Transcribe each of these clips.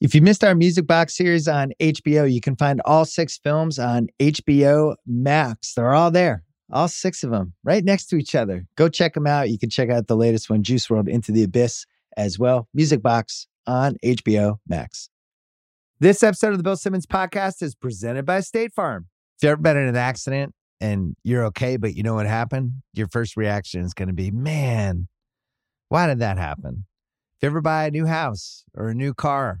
If you missed our Music Box series on HBO, you can find all six films on HBO Max. They're all there, all six of them, right next to each other. Go check them out. You can check out the latest one, Juice WRLD Into the Abyss, as well. Music Box on HBO Max. This episode of the Bill Simmons podcast is presented by State Farm. If you've ever been in an accident and you're okay, but you know what happened, your first reaction is going to be, man, why did that happen? If you ever buy a new house or a new car,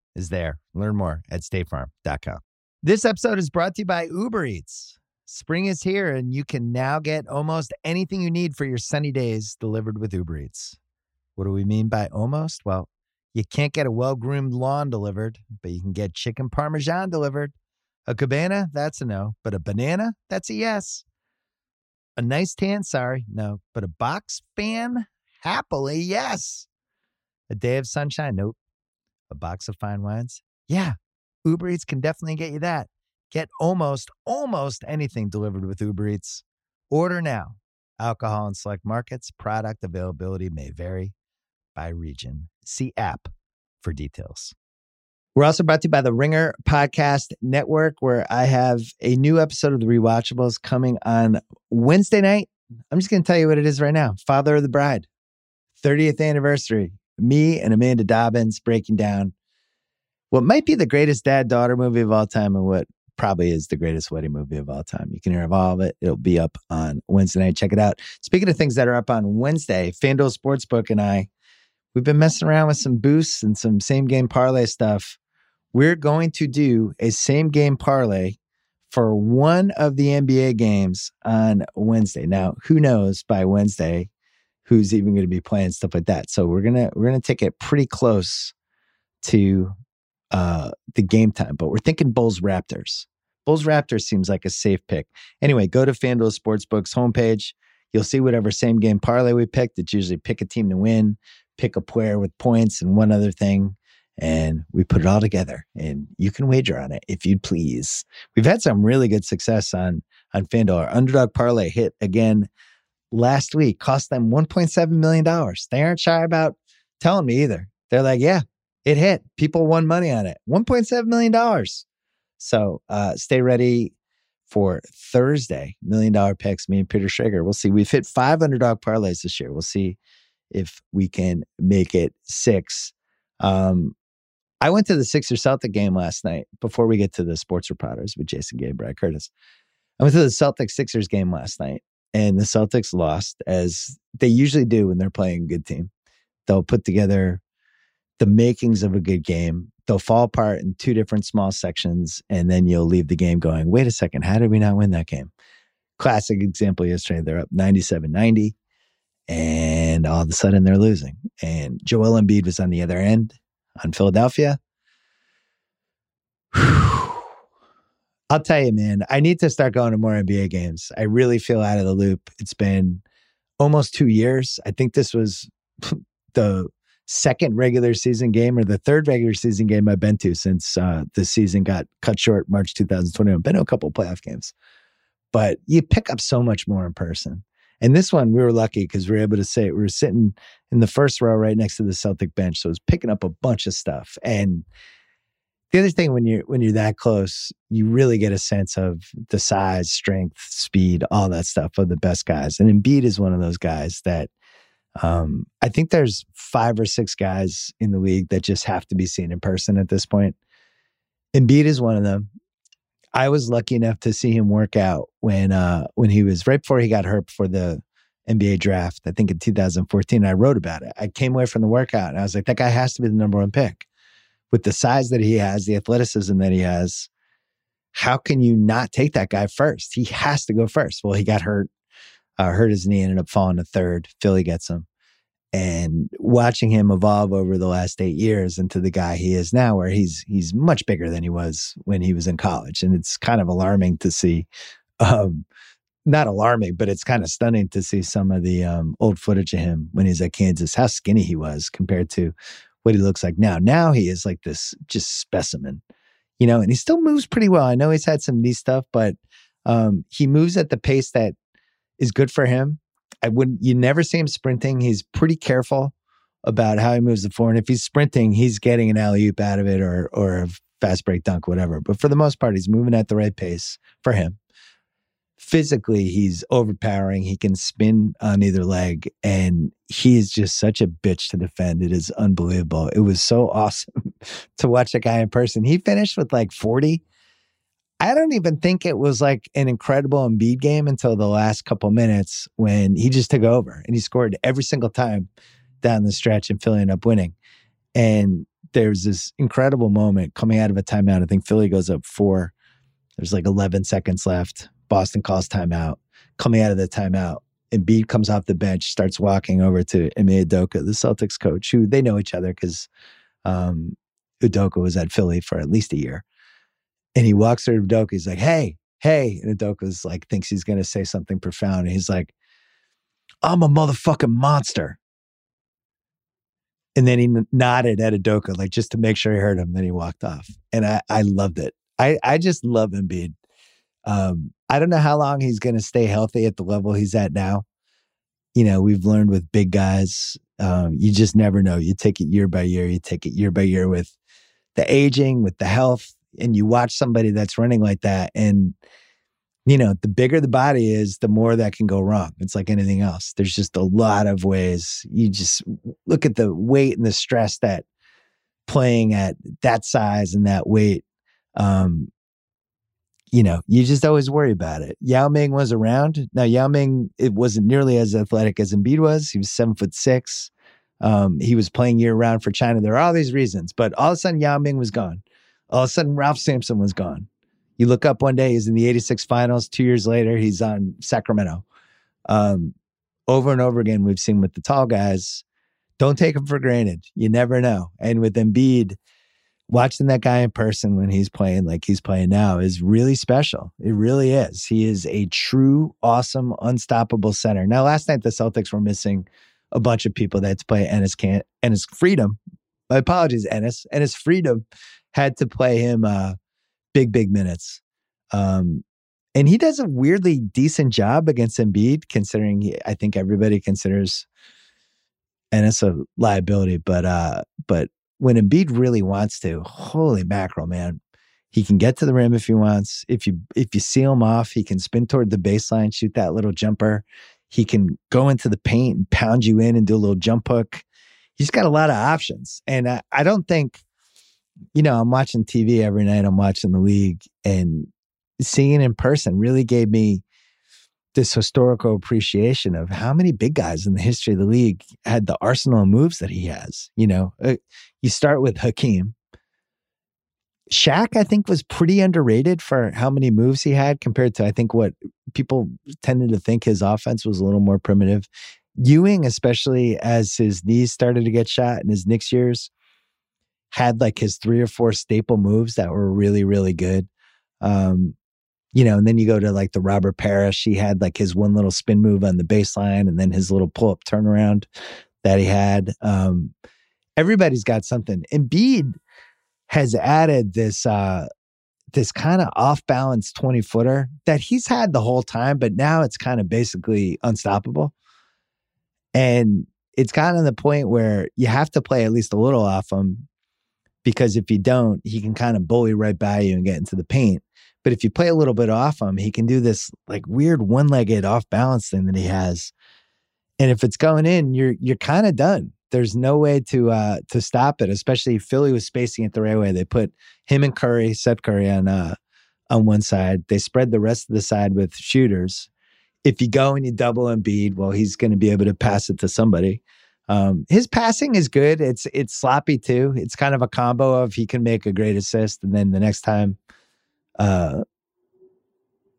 is there. Learn more at statefarm.com. This episode is brought to you by Uber Eats. Spring is here, and you can now get almost anything you need for your sunny days delivered with Uber Eats. What do we mean by almost? Well, you can't get a well groomed lawn delivered, but you can get chicken parmesan delivered. A cabana, that's a no, but a banana, that's a yes. A nice tan, sorry, no, but a box fan, happily, yes. A day of sunshine, nope a box of fine wines? Yeah, Uber Eats can definitely get you that. Get almost, almost anything delivered with Uber Eats. Order now. Alcohol in select markets, product availability may vary by region. See app for details. We're also brought to you by the Ringer Podcast Network, where I have a new episode of The Rewatchables coming on Wednesday night. I'm just going to tell you what it is right now Father of the Bride, 30th anniversary me and Amanda Dobbins breaking down what might be the greatest dad daughter movie of all time and what probably is the greatest wedding movie of all time. You can hear of all of it. It'll be up on Wednesday night. Check it out. Speaking of things that are up on Wednesday, FanDuel Sportsbook and I, we've been messing around with some boosts and some same game parlay stuff. We're going to do a same game parlay for one of the NBA games on Wednesday. Now, who knows by Wednesday who's even going to be playing stuff like that. So we're gonna we're gonna take it pretty close to uh, the game time, but we're thinking Bulls Raptors. Bulls Raptors seems like a safe pick. Anyway, go to FanDuel Sportsbook's homepage. You'll see whatever same game parlay we picked. It's usually pick a team to win, pick a player with points, and one other thing. And we put it all together, and you can wager on it if you'd please. We've had some really good success on on FanDuel. Our underdog parlay hit again last week cost them $1.7 million. They aren't shy about telling me either. They're like, yeah, it hit. People won money on it. $1.7 million. So uh, stay ready for Thursday, million dollar picks, me and Peter Schrager. We'll see. We've hit five underdog parlays this year. We'll see if we can make it six. Um, I went to the Sixer Celtic game last night before we get to the Sports Repodders with Jason Brad Curtis. I went to the Celtic Sixers game last night and the Celtics lost as they usually do when they're playing a good team. They'll put together the makings of a good game. They'll fall apart in two different small sections, and then you'll leave the game going, wait a second, how did we not win that game? Classic example yesterday, they're up 97 90, and all of a sudden they're losing. And Joel Embiid was on the other end on Philadelphia. Whew I'll tell you, man, I need to start going to more NBA games. I really feel out of the loop. It's been almost two years. I think this was the second regular season game or the third regular season game I've been to since uh, the season got cut short March 2021. Been to a couple playoff games, but you pick up so much more in person. And this one, we were lucky because we were able to say we were sitting in the first row right next to the Celtic bench. So it was picking up a bunch of stuff. And the other thing when you're when you're that close, you really get a sense of the size, strength, speed, all that stuff of the best guys. And Embiid is one of those guys that um, I think there's five or six guys in the league that just have to be seen in person at this point. Embiid is one of them. I was lucky enough to see him work out when uh, when he was right before he got hurt for the NBA draft. I think in 2014. I wrote about it. I came away from the workout and I was like, that guy has to be the number one pick with the size that he has, the athleticism that he has, how can you not take that guy first? He has to go first. Well, he got hurt, uh, hurt his knee, ended up falling to third. Philly gets him. and watching him evolve over the last eight years into the guy he is now, where he's he's much bigger than he was when he was in college, and it's kind of alarming to see. Um, not alarming, but it's kind of stunning to see some of the um, old footage of him when he's at Kansas, how skinny he was compared to what he looks like now. Now he is like this just specimen, you know, and he still moves pretty well. I know he's had some knee stuff, but um, he moves at the pace that is good for him. I wouldn't, you never see him sprinting. He's pretty careful about how he moves the floor. And if he's sprinting, he's getting an alley oop out of it or, or a fast break dunk, whatever. But for the most part, he's moving at the right pace for him physically he's overpowering. He can spin on either leg, and he is just such a bitch to defend. It is unbelievable. It was so awesome to watch a guy in person. He finished with like 40. I don't even think it was like an incredible Embiid game until the last couple minutes when he just took over and he scored every single time down the stretch and Philly ended up winning. And there's this incredible moment coming out of a timeout. I think Philly goes up four. There's like 11 seconds left. Boston calls timeout. Coming out of the timeout, Embiid comes off the bench, starts walking over to Ime Udoka, the Celtics coach, who they know each other because um, Udoka was at Philly for at least a year. And he walks over to Udoka. He's like, "Hey, hey!" And Udoka's like, thinks he's going to say something profound. And he's like, "I'm a motherfucking monster." And then he nodded at Udoka, like just to make sure he heard him. Then he walked off, and I I loved it. I I just love Embiid. Um, I don't know how long he's going to stay healthy at the level he's at now. You know, we've learned with big guys, um, you just never know. You take it year by year, you take it year by year with the aging, with the health, and you watch somebody that's running like that. And, you know, the bigger the body is, the more that can go wrong. It's like anything else. There's just a lot of ways. You just look at the weight and the stress that playing at that size and that weight um, you know, you just always worry about it. Yao Ming was around. Now, Yao Ming, it wasn't nearly as athletic as Embiid was. He was seven foot six. Um, he was playing year round for China. There are all these reasons, but all of a sudden, Yao Ming was gone. All of a sudden, Ralph Sampson was gone. You look up one day, he's in the 86 finals. Two years later, he's on Sacramento. Um, over and over again, we've seen with the tall guys, don't take them for granted. You never know. And with Embiid, watching that guy in person when he's playing like he's playing now is really special. It really is. He is a true, awesome, unstoppable center. Now, last night the Celtics were missing a bunch of people that play Enes can Enes Freedom. My apologies, Enes. Enes Freedom had to play him uh, big, big minutes. Um, and he does a weirdly decent job against Embiid, considering he, I think everybody considers Enes a liability. But uh, but when Embiid really wants to, holy mackerel, man. He can get to the rim if he wants. If you if you seal him off, he can spin toward the baseline, shoot that little jumper. He can go into the paint and pound you in and do a little jump hook. He's got a lot of options. And I, I don't think, you know, I'm watching TV every night. I'm watching the league and seeing in person really gave me this historical appreciation of how many big guys in the history of the league had the arsenal of moves that he has. You know, uh, you start with Hakeem. Shaq, I think, was pretty underrated for how many moves he had compared to, I think, what people tended to think his offense was a little more primitive. Ewing, especially as his knees started to get shot in his Knicks years, had like his three or four staple moves that were really, really good. Um, you know, and then you go to like the Robert Parish. He had like his one little spin move on the baseline and then his little pull up turnaround that he had. Um, everybody's got something. Embiid has added this uh this kind of off balance 20 footer that he's had the whole time, but now it's kind of basically unstoppable. And it's gotten to the point where you have to play at least a little off him because if you don't, he can kind of bully right by you and get into the paint. But if you play a little bit off him, he can do this like weird one-legged off balance thing that he has. And if it's going in, you're you're kind of done. There's no way to uh to stop it, especially Philly was spacing it the right way. They put him and Curry, Seth Curry on uh on one side. They spread the rest of the side with shooters. If you go and you double Embiid, well, he's going to be able to pass it to somebody. Um, his passing is good. It's it's sloppy too. It's kind of a combo of he can make a great assist, and then the next time uh,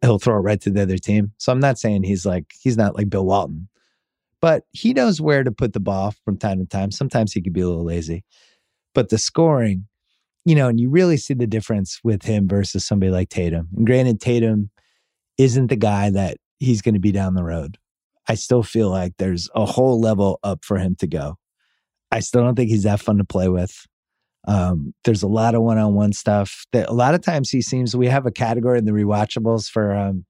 he'll throw it right to the other team. So I'm not saying he's like he's not like Bill Walton, but he knows where to put the ball from time to time. Sometimes he could be a little lazy, but the scoring, you know, and you really see the difference with him versus somebody like Tatum. And granted, Tatum isn't the guy that he's going to be down the road. I still feel like there's a whole level up for him to go. I still don't think he's that fun to play with. Um, there's a lot of one-on-one stuff that a lot of times he seems we have a category in the rewatchables for um,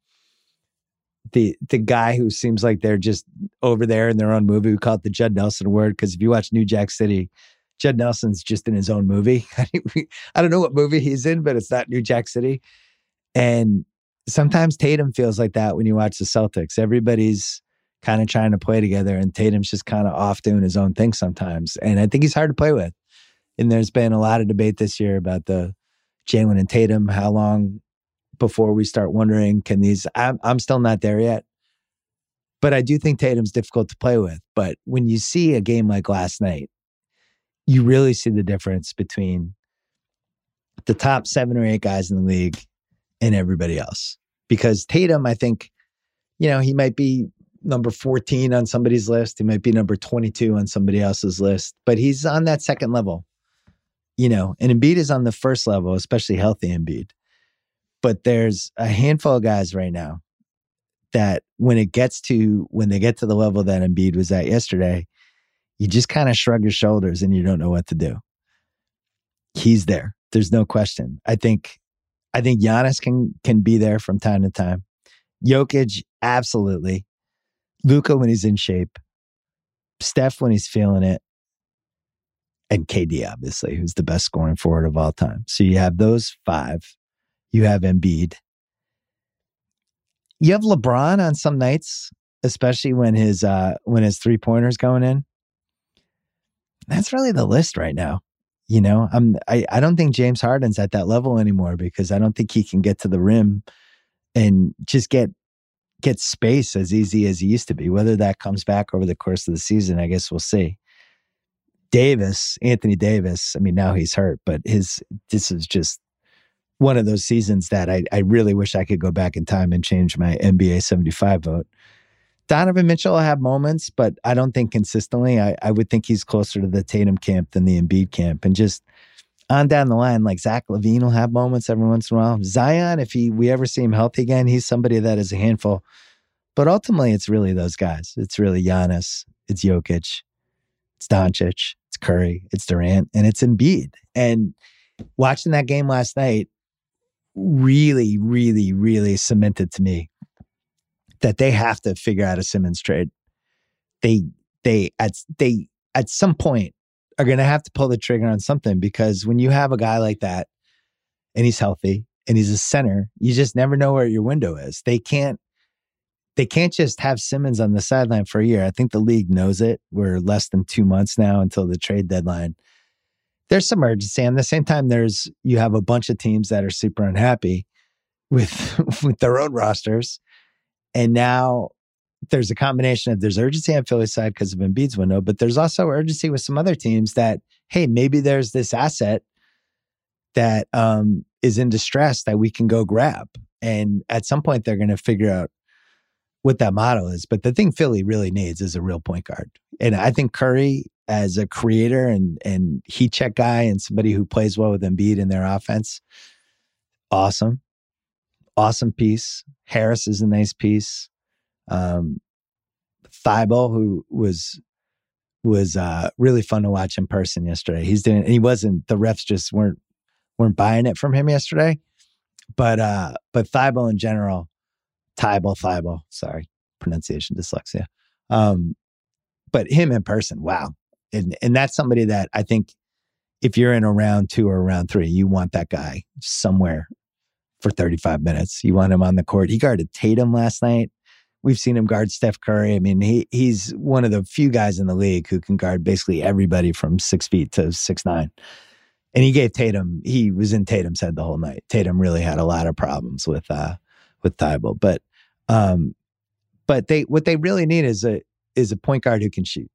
the the guy who seems like they're just over there in their own movie. We call it the Judd Nelson Award because if you watch New Jack City, Judd Nelson's just in his own movie. I don't know what movie he's in, but it's not New Jack City. And sometimes Tatum feels like that when you watch the Celtics. Everybody's kind of trying to play together, and Tatum's just kind of off doing his own thing sometimes. And I think he's hard to play with. And there's been a lot of debate this year about the Jaylen and Tatum, how long before we start wondering, can these, I'm, I'm still not there yet. But I do think Tatum's difficult to play with. But when you see a game like last night, you really see the difference between the top seven or eight guys in the league and everybody else. Because Tatum, I think, you know, he might be number 14 on somebody's list. He might be number 22 on somebody else's list, but he's on that second level, you know, and Embiid is on the first level, especially healthy Embiid. But there's a handful of guys right now that when it gets to, when they get to the level that Embiid was at yesterday, you just kind of shrug your shoulders and you don't know what to do. He's there. There's no question. I think, I think Giannis can, can be there from time to time. Jokic, absolutely. Luka when he's in shape, Steph when he's feeling it, and KD, obviously, who's the best scoring forward of all time. So you have those five. You have Embiid. You have LeBron on some nights, especially when his uh when his three pointers going in. That's really the list right now. You know, I'm I, I don't think James Harden's at that level anymore because I don't think he can get to the rim and just get get space as easy as he used to be. Whether that comes back over the course of the season, I guess we'll see. Davis, Anthony Davis, I mean, now he's hurt, but his, this is just one of those seasons that I, I really wish I could go back in time and change my NBA 75 vote. Donovan Mitchell will have moments, but I don't think consistently. I, I would think he's closer to the Tatum camp than the Embiid camp. And just on down the line, like Zach LaVine will have moments every once in a while. Zion, if he we ever see him healthy again, he's somebody that is a handful. But ultimately, it's really those guys. It's really Giannis, it's Jokic, it's Doncic, it's Curry, it's Durant, and it's Embiid. And watching that game last night really, really, really cemented to me that they have to figure out a Simmons trade. They they at they at some point are going to have to pull the trigger on something because when you have a guy like that and he's healthy and he's a center, you just never know where your window is. They can't they can't just have Simmons on the sideline for a year. I think the league knows it. We're less than 2 months now until the trade deadline. There's some urgency. And at the same time there's you have a bunch of teams that are super unhappy with with their own rosters. And now there's a combination of there's urgency on Philly's side because of Embiid's window, but there's also urgency with some other teams that, hey, maybe there's this asset that um, is in distress that we can go grab. And at some point, they're going to figure out what that model is. But the thing Philly really needs is a real point guard. And I think Curry, as a creator and and heat check guy and somebody who plays well with Embiid in their offense, awesome, awesome piece. Harris is a nice piece. Um, Thybulle, who was was uh, really fun to watch in person yesterday. He's doing. He wasn't. The refs just weren't weren't buying it from him yesterday. But uh, but Thybulle in general, Thybulle, Thybulle. Sorry, pronunciation dyslexia. Um, but him in person, wow, and and that's somebody that I think if you're in a round two or a round three, you want that guy somewhere for 35 minutes. You want him on the court. He guarded Tatum last night. We've seen him guard Steph Curry. I mean, he he's one of the few guys in the league who can guard basically everybody from six feet to six nine. And he gave Tatum, he was in Tatum's head the whole night. Tatum really had a lot of problems with uh with Thybulle. But um but they what they really need is a is a point guard who can shoot.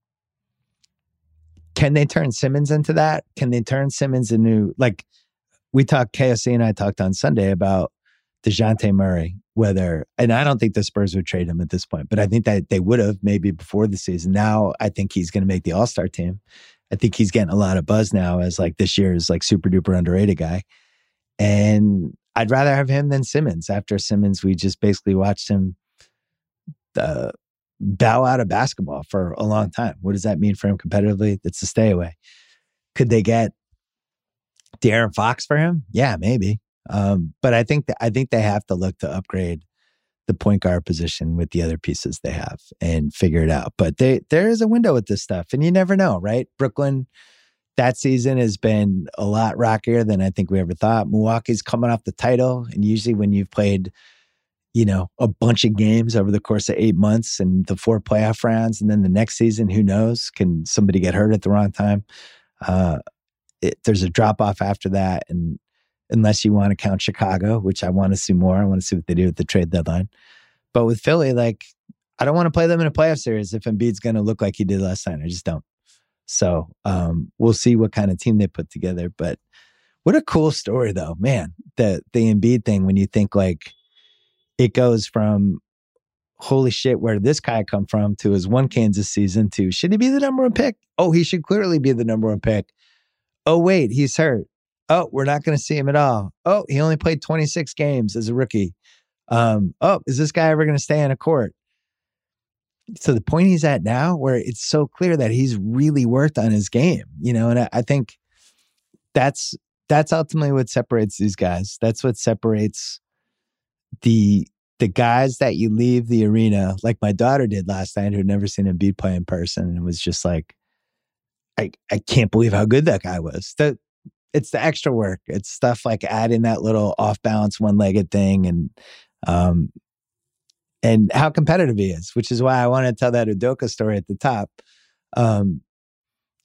Can they turn Simmons into that? Can they turn Simmons into like we talked KSC and I talked on Sunday about Dejounte Murray, whether, and I don't think the Spurs would trade him at this point, but I think that they would have maybe before the season. Now I think he's going to make the All Star team. I think he's getting a lot of buzz now as like this year is like super duper underrated guy. And I'd rather have him than Simmons. After Simmons, we just basically watched him uh, bow out of basketball for a long time. What does that mean for him competitively? It's a stay away. Could they get De'Aaron Fox for him? Yeah, maybe. Um, but I think that I think they have to look to upgrade the point guard position with the other pieces they have and figure it out. But they, there is a window with this stuff, and you never know, right? Brooklyn that season has been a lot rockier than I think we ever thought. Milwaukee's coming off the title, and usually when you've played, you know, a bunch of games over the course of eight months and the four playoff rounds, and then the next season, who knows? Can somebody get hurt at the wrong time? Uh, it, there's a drop off after that, and unless you want to count Chicago, which I want to see more. I want to see what they do at the trade deadline. But with Philly, like I don't want to play them in a playoff series if Embiid's going to look like he did last time. I just don't. So um, we'll see what kind of team they put together. But what a cool story, though, man. The the Embiid thing. When you think like it goes from holy shit, where did this guy come from? To his one Kansas season to should he be the number one pick? Oh, he should clearly be the number one pick. Oh wait, he's hurt. Oh, we're not going to see him at all. Oh, he only played 26 games as a rookie. Um, oh, is this guy ever going to stay on a court? So the point he's at now, where it's so clear that he's really worked on his game, you know, and I, I think that's that's ultimately what separates these guys. That's what separates the the guys that you leave the arena, like my daughter did last night, who'd never seen Embiid play in person, and was just like, I I can't believe how good that guy was. The it's the extra work. It's stuff like adding that little off balance one legged thing and um and how competitive he is, which is why I want to tell that Udoka story at the top. Um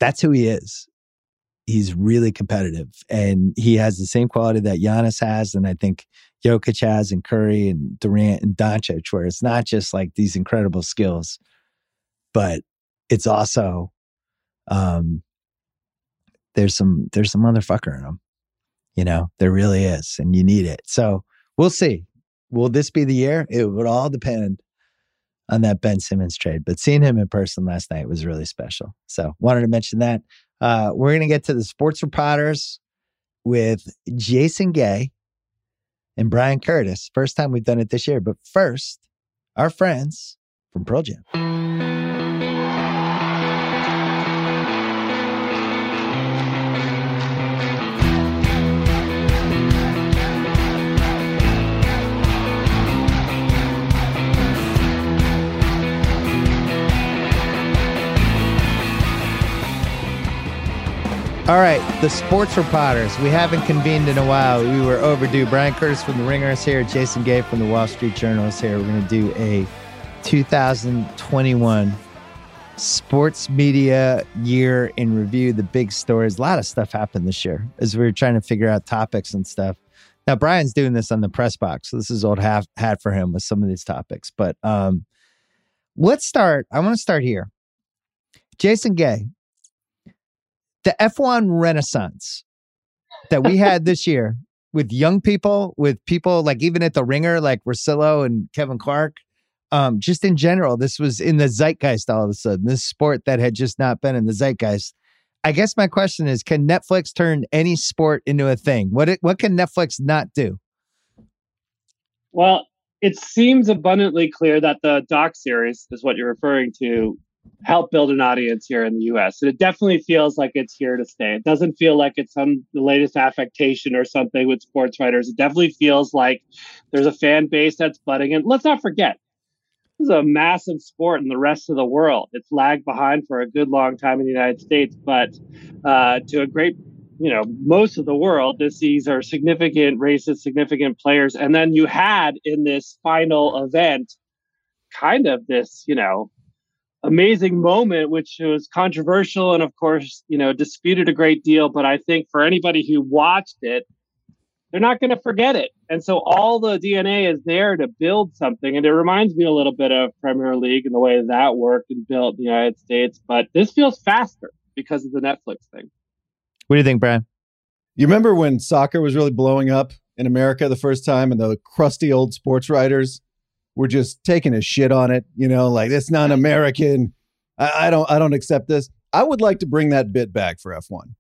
that's who he is. He's really competitive and he has the same quality that Giannis has and I think Jokic has and Curry and Durant and Doncic, where it's not just like these incredible skills, but it's also um there's some there's some motherfucker in them. You know, there really is, and you need it. So we'll see. Will this be the year? It would all depend on that Ben Simmons trade. But seeing him in person last night was really special. So wanted to mention that. Uh, we're going to get to the Sports Repodders with Jason Gay and Bryan Curtis. First time we've done it this year. But first, our friends from Pearl Jam. All right, the Sports Repodders. We haven't convened in a while. We were overdue. Bryan Curtis from The Ringer is here. Jason Gay from The Wall Street Journal is here. We're going to do a 2021 sports media year in review. The big stories. A lot of stuff happened this year as we were trying to figure out topics and stuff. Now, Bryan's doing this on the press box. So this is old hat, hat for him with some of these topics. But um, let's start. I want to start here. Jason Gay, the F1 renaissance that we had this year with young people, with people like even at the ringer, like Russillo and Kevin Clark, um, just in general, this was in the zeitgeist all of a sudden, this sport that had just not been in the zeitgeist. I guess my question is can Netflix turn any sport into a thing? What it, what can Netflix not do? Well, it seems abundantly clear that the doc series is what you're referring to help build an audience here in the US. And it definitely feels like it's here to stay. It doesn't feel like it's some the latest affectation or something with sports writers. It definitely feels like there's a fan base that's budding. And let's not forget, this is a massive sport in the rest of the world. It's lagged behind for a good long time in the United States, but uh, to a great you know, most of the world, this, these are significant races, significant players. And then you had in this final event kind of this, you know, amazing moment, which was controversial and, of course, you know, disputed a great deal. But I think for anybody who watched it, they're not going to forget it. And so all the DNA is there to build something. And it reminds me a little bit of Premier League and the way that worked and built in the United States. But this feels faster because of the Netflix thing. What do you think, Bryan? You remember when soccer was really blowing up in America the first time, and the crusty old sports writers were just taking a shit on it. You know, like it's not American. I, I don't. I don't accept this. I would like to bring that bit back for F one,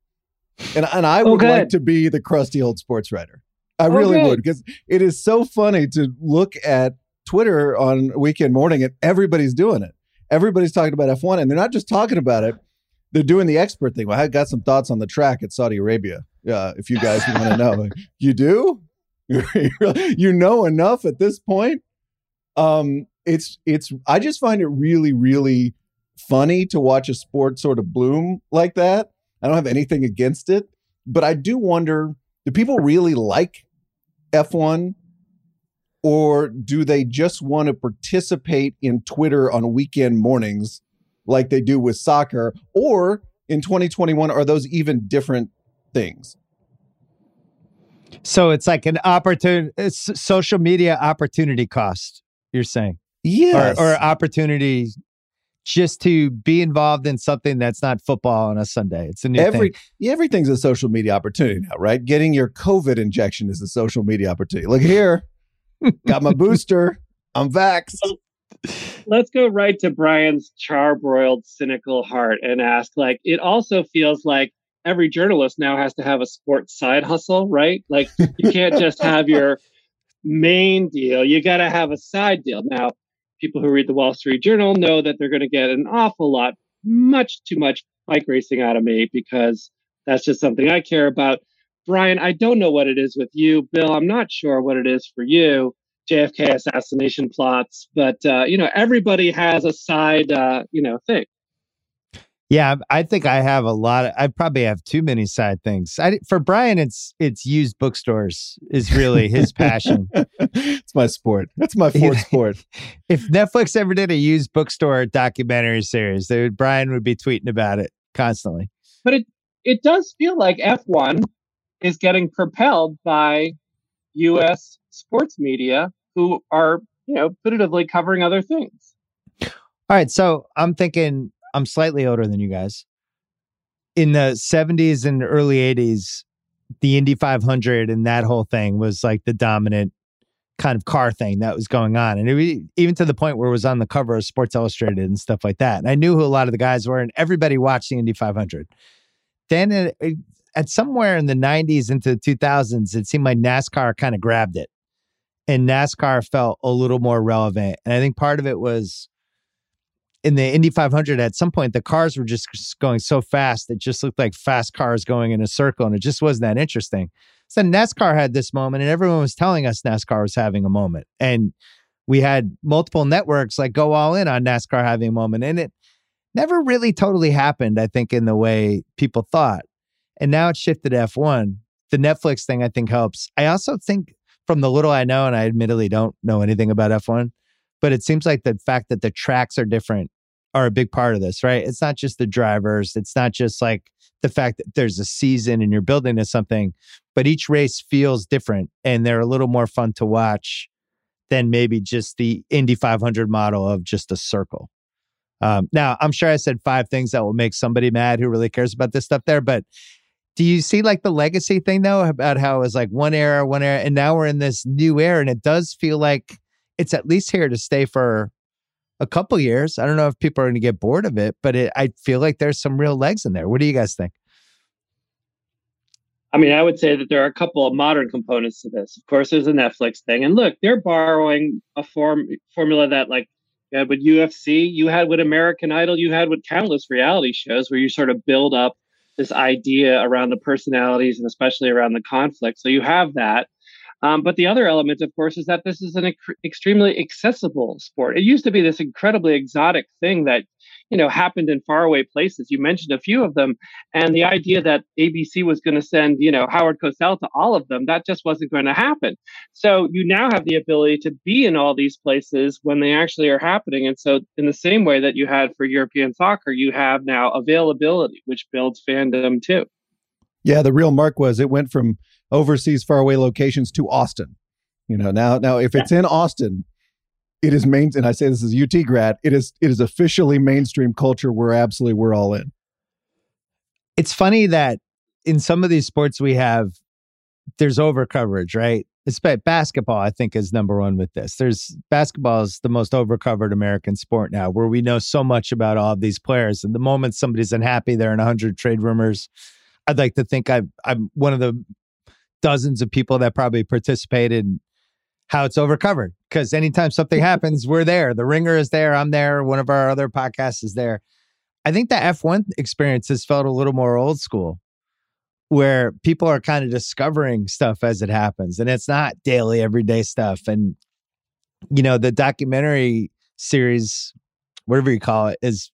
and and I Oh, would like to be the crusty old sports writer. I Oh, really good. would because it is so funny to look at Twitter on weekend morning and everybody's doing it. Everybody's talking about F1 and they're not just talking about it, they're doing the expert thing. Well, I got some thoughts on the track at Saudi Arabia. Uh, if you guys want to know, you do? you know enough at this point? Um, it's it's I just find it really, really funny to watch a sport sort of bloom like that. I don't have anything against it, but I do wonder do people really like F1 or do they just want to participate in Twitter on weekend mornings like they do with soccer or in 2021 are those even different things? So it's like an opportunity, social media opportunity cost. You're saying, Yes. or, or opportunity just to be involved in something that's not football on a Sunday. It's a new Every thing. everything's a social media opportunity now, right? Getting your COVID injection is a social media opportunity. Look here, got my booster. I'm vaxxed. Let's go right to Bryan's charbroiled, cynical heart and ask like, it also feels like every journalist now has to have a sports side hustle, right? Like, you can't just have your main deal, you got to have a side deal. Now, people who read the Wall Street Journal know that they're going to get an awful lot, much too much bike racing out of me because that's just something I care about. Bryan, I don't know what it is with you. Bill, I'm not sure what it is for you. JFK assassination plots, but uh, you know everybody has a side, uh, you know, thing. Yeah, I think I have a lot. Of, I probably have too many side things. I, for Bryan, it's it's used bookstores is really his passion. it's my sport. That's my fourth sport. if Netflix ever did a used bookstore documentary series, they would, Bryan would be tweeting about it constantly. But it it does feel like F1 is getting propelled by U.S. sports media who are, you know, putatively covering other things. All right, so I'm thinking I'm slightly older than you guys. In the 70s and early 80s, the Indy 500 and that whole thing was like the dominant kind of car thing that was going on. And it, even to the point where it was on the cover of Sports Illustrated and stuff like that. And I knew who a lot of the guys were, and everybody watched the Indy 500. Then it, it- at somewhere in the 90s into the 2000s, it seemed like NASCAR kind of grabbed it. And NASCAR felt a little more relevant. And I think part of it was in the Indy 500, at some point, the cars were just going so fast, it just looked like fast cars going in a circle, and it just wasn't that interesting. So NASCAR had this moment, and everyone was telling us NASCAR was having a moment. And we had multiple networks like go all in on NASCAR having a moment. And it never really totally happened, I think, in the way people thought. And now it's shifted to F1. The Netflix thing, I think, helps. I also think, from the little I know, and I admittedly don't know anything about F1, but it seems like the fact that the tracks are different are a big part of this, right? It's not just the drivers, it's not just like the fact that there's a season and you're building to something, but each race feels different and they're a little more fun to watch than maybe just the Indy 500 model of just a circle. Um, now, I'm sure I said five things that will make somebody mad who really cares about this stuff there, but do you see like the legacy thing though about how it was like one era, one era, and now we're in this new era, and it does feel like it's at least here to stay for a couple years. I don't know if people are going to get bored of it, but it, I feel like there's some real legs in there. What do you guys think? I mean, I would say that there are a couple of modern components to this. Of course, there's a Netflix thing, and look, they're borrowing a form formula that, like, you had with UFC, you had with American Idol, you had with countless reality shows, where you sort of build up this idea around the personalities and especially around the conflict. So you have that. Um, but the other element, of course, is that this is an ec- extremely accessible sport. It used to be this incredibly exotic thing that, you know, happened in faraway places. You mentioned a few of them, and the idea that ABC was going to send, you know, Howard Cosell to all of them, that just wasn't going to happen. So you now have the ability to be in all these places when they actually are happening. And so, in the same way that you had for European soccer, you have now availability, which builds fandom too. Yeah, the real mark was it went from overseas faraway locations to Austin. You know, now now if it's in Austin, it is main and I say this is UT grad, it is it is officially mainstream culture. We're absolutely we're all in. It's funny that in some of these sports we have there's over coverage, right? It's basketball, I think, is number one with this. There's basketball is the most overcovered American sport now, where we know so much about all of these players. And the moment somebody's unhappy, they're in hundred trade rumors. I'd like to think I, I'm one of the dozens of people that probably participated how it's overcovered because anytime something mm-hmm. happens, we're there. The ringer is there. I'm there. One of our other podcasts is there. I think the F1 experience has felt a little more old school where people are kind of discovering stuff as it happens and it's not daily everyday stuff and you know the documentary series whatever you call it is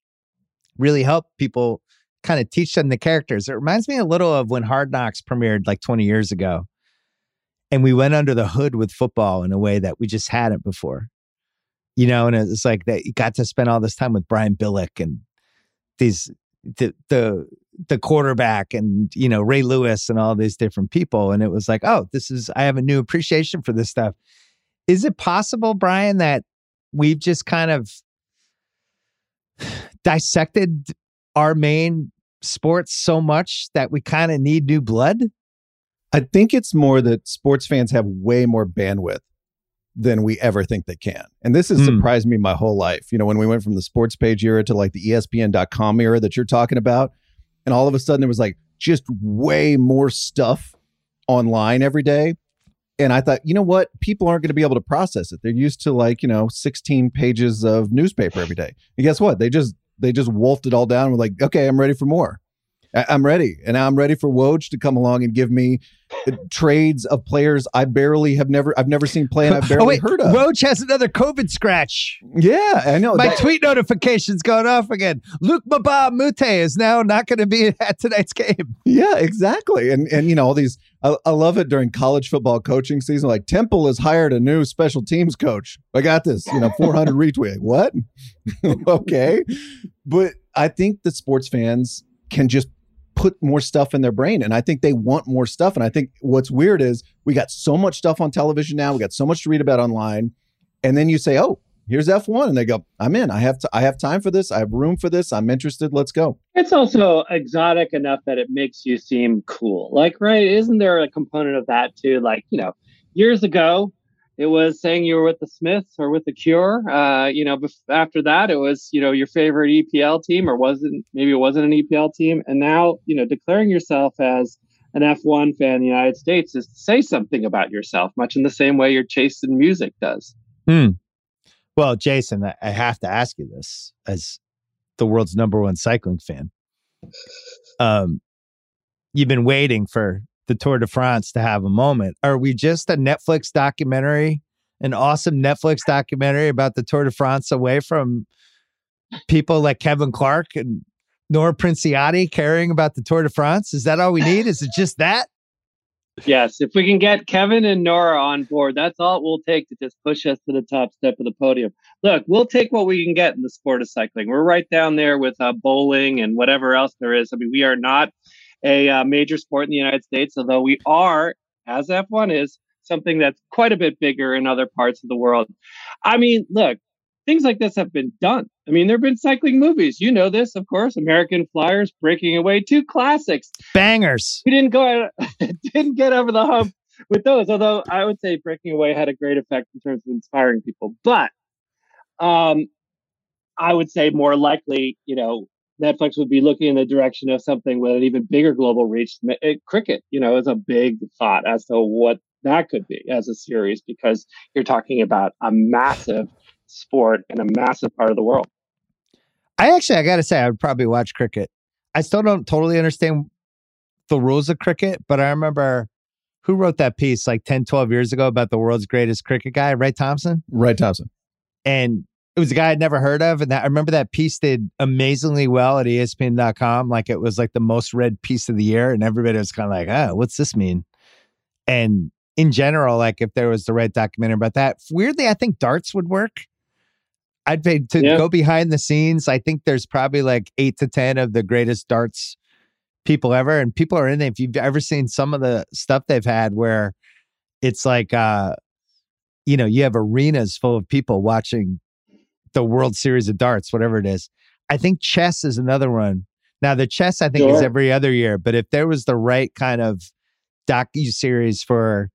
really helped people kind of teach them the characters. It reminds me a little of when hard knocks premiered like 20 years ago and we went under the hood with football in a way that we just hadn't before. You know and it's like that you got to spend all this time with brian billick and these the the the quarterback and you know Ray Lewis and all these different people and it was like oh this is I have a new appreciation for this stuff. Is it possible Bryan that we've just kind of dissected our main sports so much that we kind of need new blood I think it's more that sports fans have way more bandwidth than we ever think they can. And this has mm. surprised me my whole life. You know, when we went from the sports page era to like the ESPN.com era that you're talking about, and all of a sudden there was like just way more stuff online every day. And I thought, you know what? People aren't going to be able to process it. They're used to like, you know, 16 pages of newspaper every day. And guess what? They just they just wolfed it all down. Were like, okay, I'm ready for more. I'm ready. And I'm ready for Woj to come along and give me uh, trades of players I barely have never I've never seen play and I've oh, barely oh, wait, heard of. Woj has another COVID scratch. Yeah, I know. My that, tweet notifications going off again. Luc Mbah a Moute is now not going to be at tonight's game. Yeah, exactly. And and you know all these I, I, love it during college football coaching season. Like Temple has hired a new special teams coach. I got this, you know, 400 retweet. What? okay. But I think the sports fans can just put more stuff in their brain. And I think they want more stuff. And I think what's weird is we got so much stuff on television now. We got so much to read about online. And then you say, oh, here's F1. And they go, I'm in. I have to, I have time for this. I have room for this. I'm interested. Let's go. It's also exotic enough that it makes you seem cool. Like, right? Isn't there a component of that too? Like, you know, years ago, it was saying you were with the Smiths or with the Cure. Uh, you know, bef- after that, it was you know your favorite EPL team, or wasn't maybe it wasn't an EPL team, and now you know declaring yourself as an F1 fan in the United States is to say something about yourself, much in the same way your taste in music does. Hmm. Well, Jason, I have to ask you this as the world's number one cycling fan. Um, you've been waiting for the Tour de France to have a moment. Are we just a Netflix documentary, an awesome Netflix documentary about the Tour de France away from people like Kevin Clark and Nora Princiotti caring about the Tour de France? Is that all we need? Is it just that? Yes, if we can get Kevin and Nora on board, that's all it will take to just push us to the top step of the podium. Look, we'll take what we can get in the sport of cycling. We're right down there with uh, bowling and whatever else there is. I mean, we are not a uh, major sport in the United States, although we are, as F1 is, something that's quite a bit bigger in other parts of the world. I mean, look, things like this have been done. I mean, there have been cycling movies. You know this, of course. American Flyers, Breaking Away, two classics, bangers. We didn't go, didn't get over the hump with those. Although I would say Breaking Away had a great effect in terms of inspiring people. But um, I would say more likely, you know, Netflix would be looking in the direction of something with an even bigger global reach. Eh, cricket, you know, is a big thought as to what that could be as a series because you're talking about a massive sport in a massive part of the world. I actually, I got to say, I would probably watch cricket. I still don't totally understand the rules of cricket, but I remember who wrote that piece like 10, 12 years ago about the world's greatest cricket guy, Wright Thompson? Wright Thompson. And it was a guy I'd never heard of. And that I remember that piece did amazingly well at ESPN.com. Like it was like the most read piece of the year. And everybody was kind of like, oh, what's this mean? And in general, like if there was the right documentary about that, weirdly, I think darts would work. I'd pay to yeah. go behind the scenes. I think there's probably like eight to 10 of the greatest darts people ever. And people are in it. If you've ever seen some of the stuff they've had where it's like, uh, you know, you have arenas full of people watching the World Series of Darts, whatever it is. I think chess is another one. Now, the chess I think sure. is every other year, but if there was the right kind of docu series for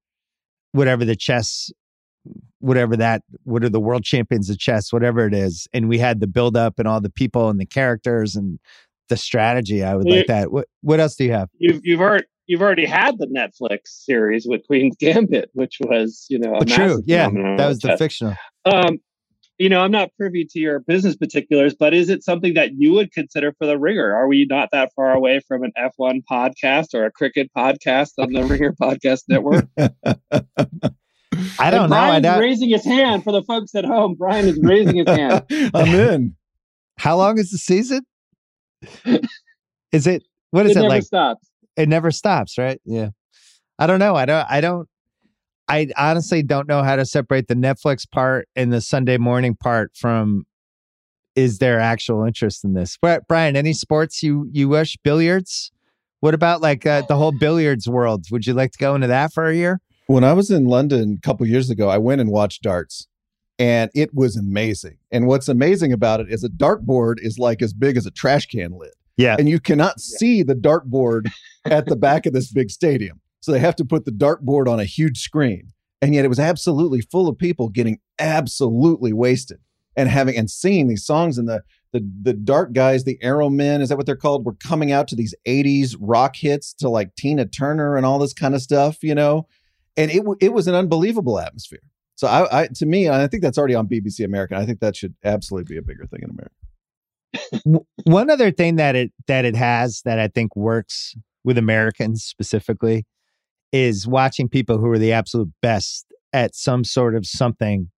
whatever the chess, whatever that, what are the world champions of chess, whatever it is, and we had the build up and all the people and the characters and the strategy. I would Yeah. like that. What what else do you have? You've you've already you've already had the Netflix series with Queen's Gambit, which was you know a Oh, true. Yeah, that was the chess. fictional. Um, you know, I'm not privy to your business particulars, but is it something that you would consider for the Ringer? Are we not that far away from an F1 podcast or a cricket podcast on the Ringer Podcast Network? I don't And know. I Bryan's don't, raising his hand for the folks at home. Bryan is raising his hand. I'm in. how long is the season? is it what is it it never like? stops. it never stops, right? Yeah. I don't know. I don't I don't I honestly don't know how to separate the Netflix part and the Sunday morning part from is there actual interest in this? Bri- Bryan, any sports you you wish billiards? What about like uh, the whole billiards world? Would you like to go into that for a year? When I was in London a couple years ago, I went and watched darts, and it was amazing. And what's amazing about it is a dartboard is like as big as a trash can lid. Yeah. and you cannot see the dartboard at the back of this big stadium. So they have to put the dartboard on a huge screen. And yet it was absolutely full of people getting absolutely wasted and having and singing these songs. And the the the dart guys, the Arrow Men, is that what they're called? Were coming out to these 80s rock hits to like Tina Turner and all this kind of stuff, you know? And it it was an unbelievable atmosphere. So I, I to me, I think that's already on BBC American. I think that should absolutely be a bigger thing in America. One other thing that it that it has that I think works with Americans specifically is watching people who are the absolute best at some sort of something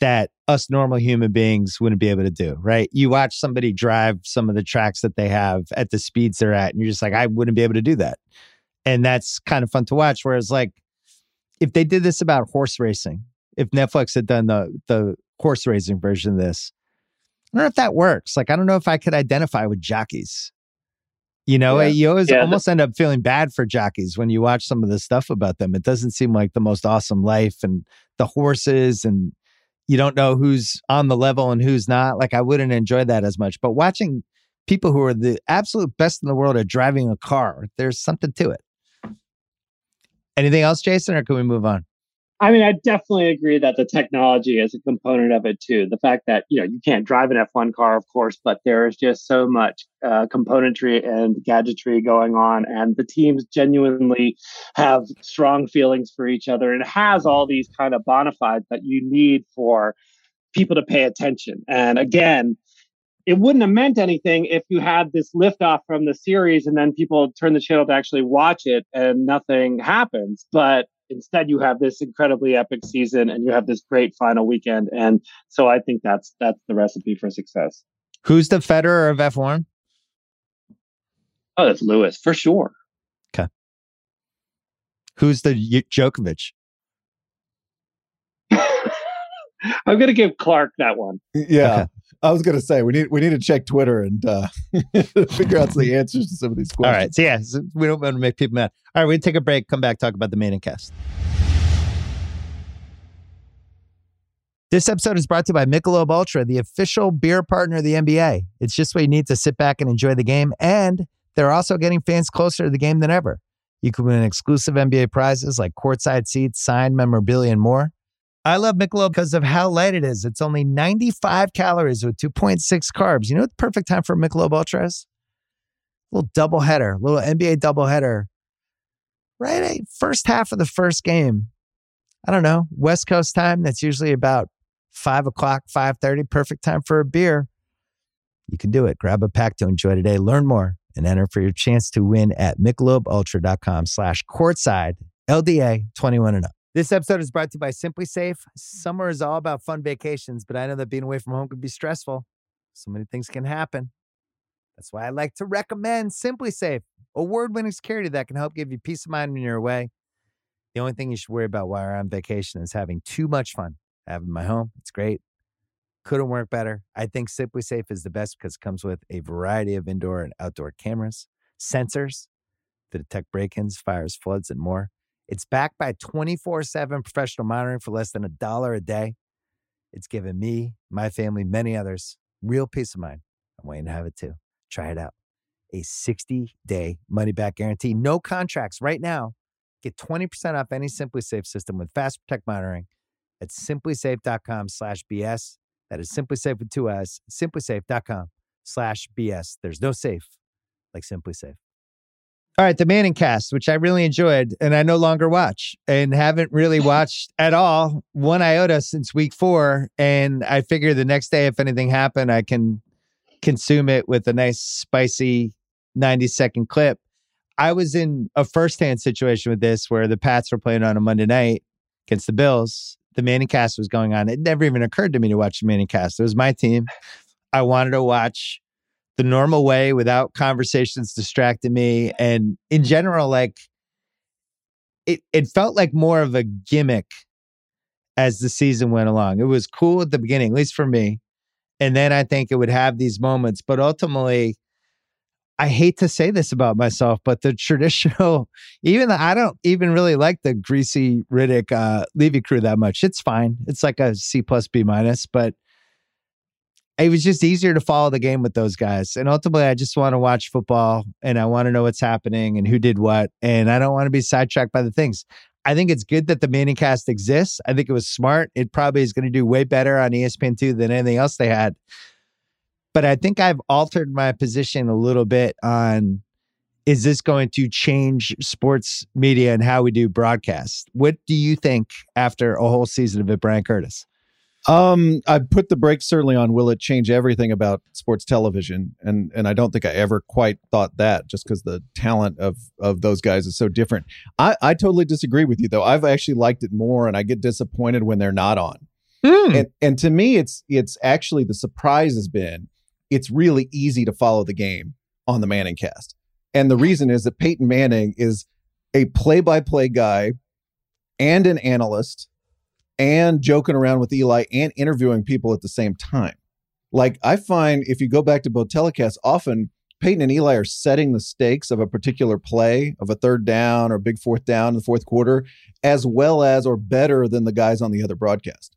that us normal human beings wouldn't be able to do, right? You watch somebody drive some of the tracks that they have at the speeds they're at, and you're just like, I wouldn't be able to do that. And that's kind of fun to watch. Whereas, like, if they did this about horse racing, if Netflix had done the the horse racing version of this, I don't know if that works. Like, I don't know if I could identify with jockeys. You know, Yeah. you always Yeah, almost end up feeling bad for jockeys when you watch some of the stuff about them. It doesn't seem like the most awesome life and the horses, and you don't know who's on the level and who's not. Like, I wouldn't enjoy that as much. But watching people who are the absolute best in the world at driving a car, there's something to it. Anything else, Jason, or can we move on? I mean, I definitely agree that the technology is a component of it too. The fact that you know you can't drive an F1 car, of course, but there is just so much uh, componentry and gadgetry going on, and the teams genuinely have strong feelings for each other, and has all these kind of bona fides that you need for people to pay attention. And again, it wouldn't have meant anything if you had this liftoff from the series and then people turn the channel to actually watch it and nothing happens. But instead you have this incredibly epic season and you have this great final weekend. And so I think that's that's the recipe for success. Who's the Federer of F1? Oh, that's Lewis for sure. Okay. Who's the Y- Djokovic? I'm gonna give Clark that one. Yeah. Okay. I was gonna say we need we need to check Twitter and uh, figure out the answers to some of these questions. All right, So yeah, so we don't want to make people mad. All right, we take a break, come back, talk about the Manning cast. This episode is brought to you by Michelob Ultra, the official beer partner of the NBA. It's just what you need to sit back and enjoy the game, and they're also getting fans closer to the game than ever. You can win exclusive NBA prizes like courtside seats, signed memorabilia, and more. I love Michelob because of how light it is. It's only 95 calories with 2.6 carbs. You know what the perfect time for Michelob Ultra is? little double header, little NBA double header. Right, first half of the first game. I don't know West Coast time. That's usually about five o'clock, five thirty. Perfect time for a beer. You can do it. Grab a pack to enjoy today. Learn more and enter for your chance to win at michelobultra.com slash courtside LDA 21 and up. This episode is brought to you by SimpliSafe. Mm. Summer is all about fun vacations, but I know that being away from home can be stressful. So many things can happen. That's why I like to recommend SimpliSafe, award winning security that can help give you peace of mind when you're away. The only thing you should worry about while you're on vacation is having too much fun. I have in my home. It's great. Couldn't work better. I think SimpliSafe is the best because it comes with a variety of indoor and outdoor cameras, sensors to detect break ins, fires, floods, and more. It's backed by 24 7 professional monitoring for less than a dollar a day. It's given me, my family, many others real peace of mind. I'm waiting to have it too. Try it out. A 60 day money back guarantee, no contracts right now. Get 20% off any SimpliSafe system with Fast Protect monitoring at simplisafe.com slash BS. That is SimpliSafe with two S, simplisafe.com slash BS. There's no safe like SimpliSafe. All right, the Manning cast, which I really enjoyed and I no longer watch and haven't really watched at all one iota since week four. And I figure the next day, if anything happened, I can consume it with a nice, spicy 90 second clip. I was in a firsthand situation with this where the Pats were playing on a Monday night against the Bills. The Manning cast was going on. It never even occurred to me to watch the Manning cast. It was my team. I wanted to watch the normal way without conversations distracting me. And in general, like it, it felt like more of a gimmick as the season went along. It was cool at the beginning, at least for me. And then I think it would have these moments, but ultimately, I hate to say this about myself, but the traditional, even the, I don't even really like the Griese Riddick uh, Levy crew that much. It's fine. It's like a C plus B minus, but it was just easier to follow the game with those guys. And ultimately, I just want to watch football and I want to know what's happening and who did what. And I don't want to be sidetracked by the things. I think it's good that the Manning cast exists. I think it was smart. It probably is going to do way better on ESPN2 than anything else they had but I think I've altered my position a little bit on is this going to change sports media and how we do broadcast? What do you think after a whole season of it, Bryan Curtis? Um, I put the brakes certainly on will it change everything about sports television? And and I don't think I ever quite thought that just because the talent of of those guys is so different. I, I totally disagree with you though. I've actually liked it more and I get disappointed when they're not on. Mm. And and to me it's it's actually the surprise has been it's really easy to follow the game on the Manning cast. And the reason is that Peyton Manning is a play by play guy and an analyst and joking around with Eli and interviewing people at the same time. Like I find if you go back to both telecasts, often Peyton and Eli are setting the stakes of a particular play of a third down or big fourth down in the fourth quarter, as well as or better than the guys on the other broadcast.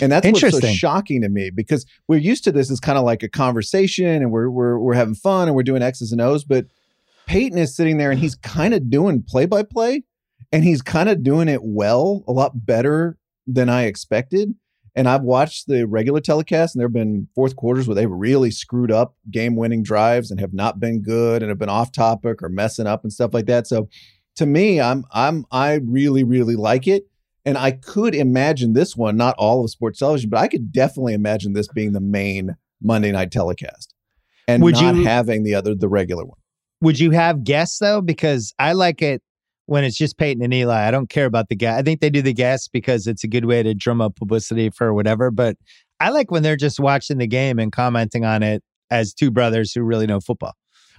And that's what's so shocking to me because we're used to this as kind of like a conversation and we're we're we're having fun and we're doing X's and O's, but Peyton is sitting there and he's kind of doing play by play and he's kind of doing it well, a lot better than I expected. And I've watched the regular telecast and there have been fourth quarters where they've really screwed up game winning drives and have not been good and have been off topic or messing up and stuff like that. So to me, I'm I'm I really, really like it. And I could imagine this one, not all of sports television, but I could definitely imagine this being the main Monday night telecast and would not you, having the other, the regular one. Would you have guests though? Because I like it when it's just Peyton and Eli. I don't care about the guest. I think they do the guests because it's a good way to drum up publicity for whatever. But I like when they're just watching the game and commenting on it as two brothers who really know football.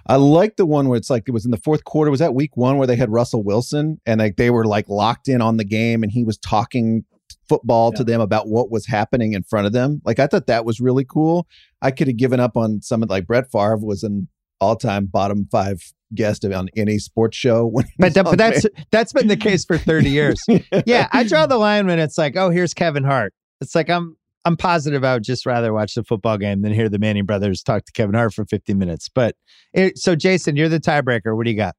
I like the one where it's like it was in the fourth quarter. Was that week one where they had Russell Wilson and like they were like locked in on the game and he was talking football yeah. to them about what was happening in front of them. Like I thought that was really cool. I could have given up on some of like Brett Favre was an all time bottom five guest on any sports show. but, that, but that's that's been the case for 30 years. yeah, I draw the line when it's like, oh, here's Kevin Hart. It's like I'm I'm positive I would just rather watch the football game than hear the Manning brothers talk to Kevin Hart for 50 minutes. But it, so, Jason, you're the tiebreaker. What do you got?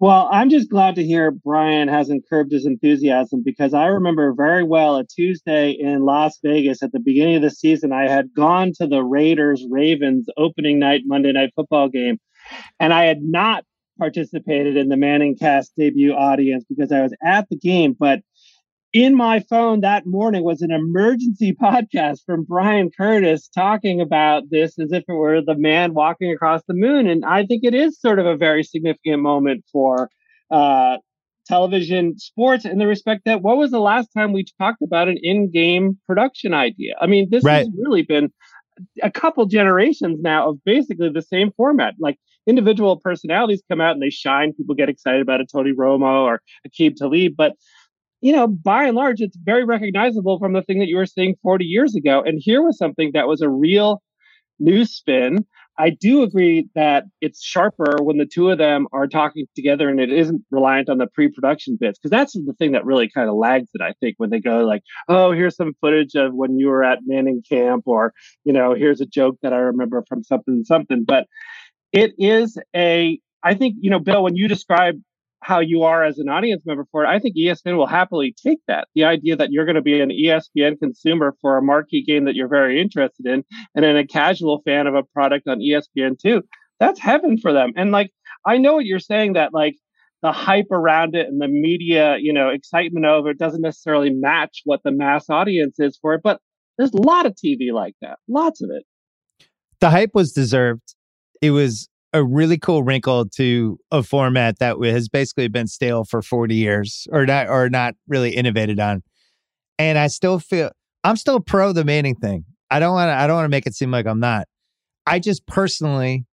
Well, I'm just glad to hear Bryan hasn't curbed his enthusiasm because I remember very well a Tuesday in Las Vegas at the beginning of the season. I had gone to the Raiders Ravens opening night Monday night football game, and I had not participated in the Manning cast debut audience because I was at the game. But in my phone that morning was an emergency podcast from Bryan Curtis talking about this as if it were the man walking across the moon. And I think it is sort of a very significant moment for uh, television sports in the respect that what was the last time we talked about an in game production idea? I mean, this right. has really been a couple generations now of basically the same format. Like individual personalities come out and they shine. People get excited about a Tony Romo or a Aqib Talib, but you know, by and large, it's very recognizable from the thing that you were seeing 40 years ago. And here was something that was a real new spin. I do agree that it's sharper when the two of them are talking together and it isn't reliant on the pre-production bits because that's the thing that really kind of lags it. I think when they go like, "Oh, here's some footage of when you were at Manning camp," or you know, "Here's a joke that I remember from something something." But it is a, I think you know, Bill, when you describe how you are as an audience member for it, I think ESPN will happily take that. The idea that you're going to be an ESPN consumer for a marquee game that you're very interested in, and then a casual fan of a product on ESPN too. That's heaven for them. And like, I know what you're saying that like the hype around it and the media, you know, excitement over it doesn't necessarily match what the mass audience is for it. But there's a lot of TV like that, lots of it. The hype was deserved. It was a really cool wrinkle to a format that has basically been stale for 40 years or not or not really innovated on. And I still feel I'm still pro the Manning thing. I don't want to I don't want to make it seem like I'm not. I just personally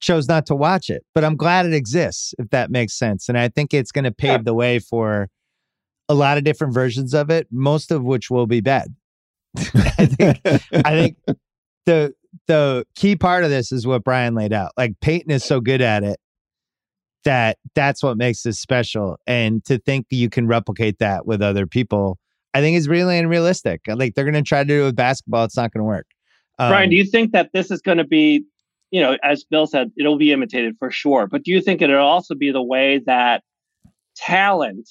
chose not to watch it, but I'm glad it exists if that makes sense. And I think it's going to pave yeah. the way for a lot of different versions of it, most of which will be bad. I think I think the the key part of this is what Bryan laid out. Like Peyton is so good at it that that's what makes this special. And to think you can replicate that with other people, I think is really unrealistic. Like they're going to try to do it with basketball, it's not going to work. Um, Bryan, do you think that this is going to be, you know, as Bill said, it'll be imitated for sure. But do you think it'll also be the way that talent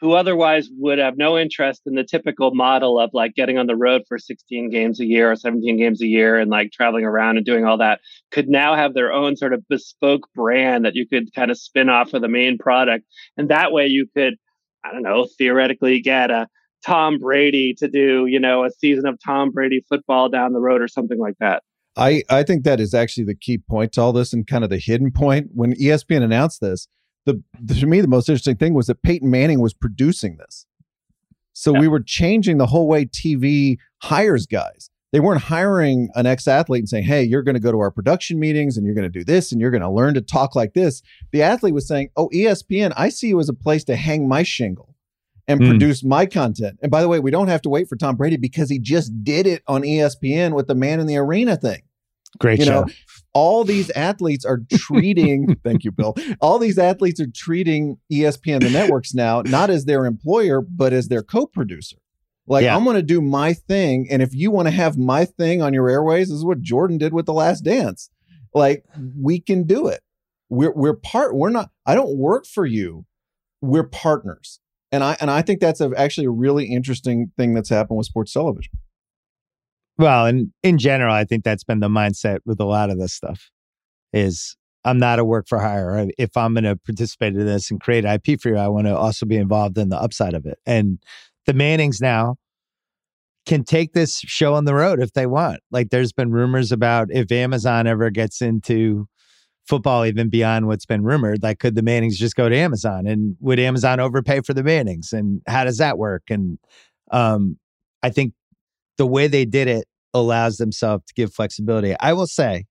who otherwise would have no interest in the typical model of like getting on the road for 16 games a year or 17 games a year and like traveling around and doing all that could now have their own sort of bespoke brand that you could kind of spin off of the main product. And that way you could i don't know theoretically get a tom brady to do you know a season of tom brady football down the road or something like that. I, I think that is actually the key point to all this and kind of the hidden point. When espn announced this the, to me the most interesting thing was that Peyton Manning was producing this. So yeah. we were changing the whole way TV hires guys. They weren't hiring an ex athlete and saying, "Hey, you're going to go to our production meetings and you're going to do this and you're going to learn to talk like this." The athlete was saying, "Oh, ESPN, I see you as a place to hang my shingle." and mm. produce my content. And by the way, we don't have to wait for Tom Brady because he just did it on ESPN with the man in the arena thing. Great you show. Know, all these athletes are treating thank you bill. All these athletes are treating espn the networks now not as their employer but as their co-producer. Like yeah. i'm going to do my thing and if you want to have my thing on your airways this is what jordan did with the last dance. Like we can do it. We're we're part we're not i don't work for you. We're partners. And i and i think that's a, actually a really interesting thing that's happened with sports television well, and in general, I think that's been the mindset with a lot of this stuff is I'm not a work for hire. If I'm going to participate in this and create IP for you, I want to also be involved in the upside of it. And the Mannings now can take this show on the road if they want. Like there's been rumors about if Amazon ever gets into football even beyond what's been rumored, like could the Mannings just go to Amazon and would Amazon overpay for the Mannings and how does that work? And um, I think the way they did it allows themselves to give flexibility. I will say,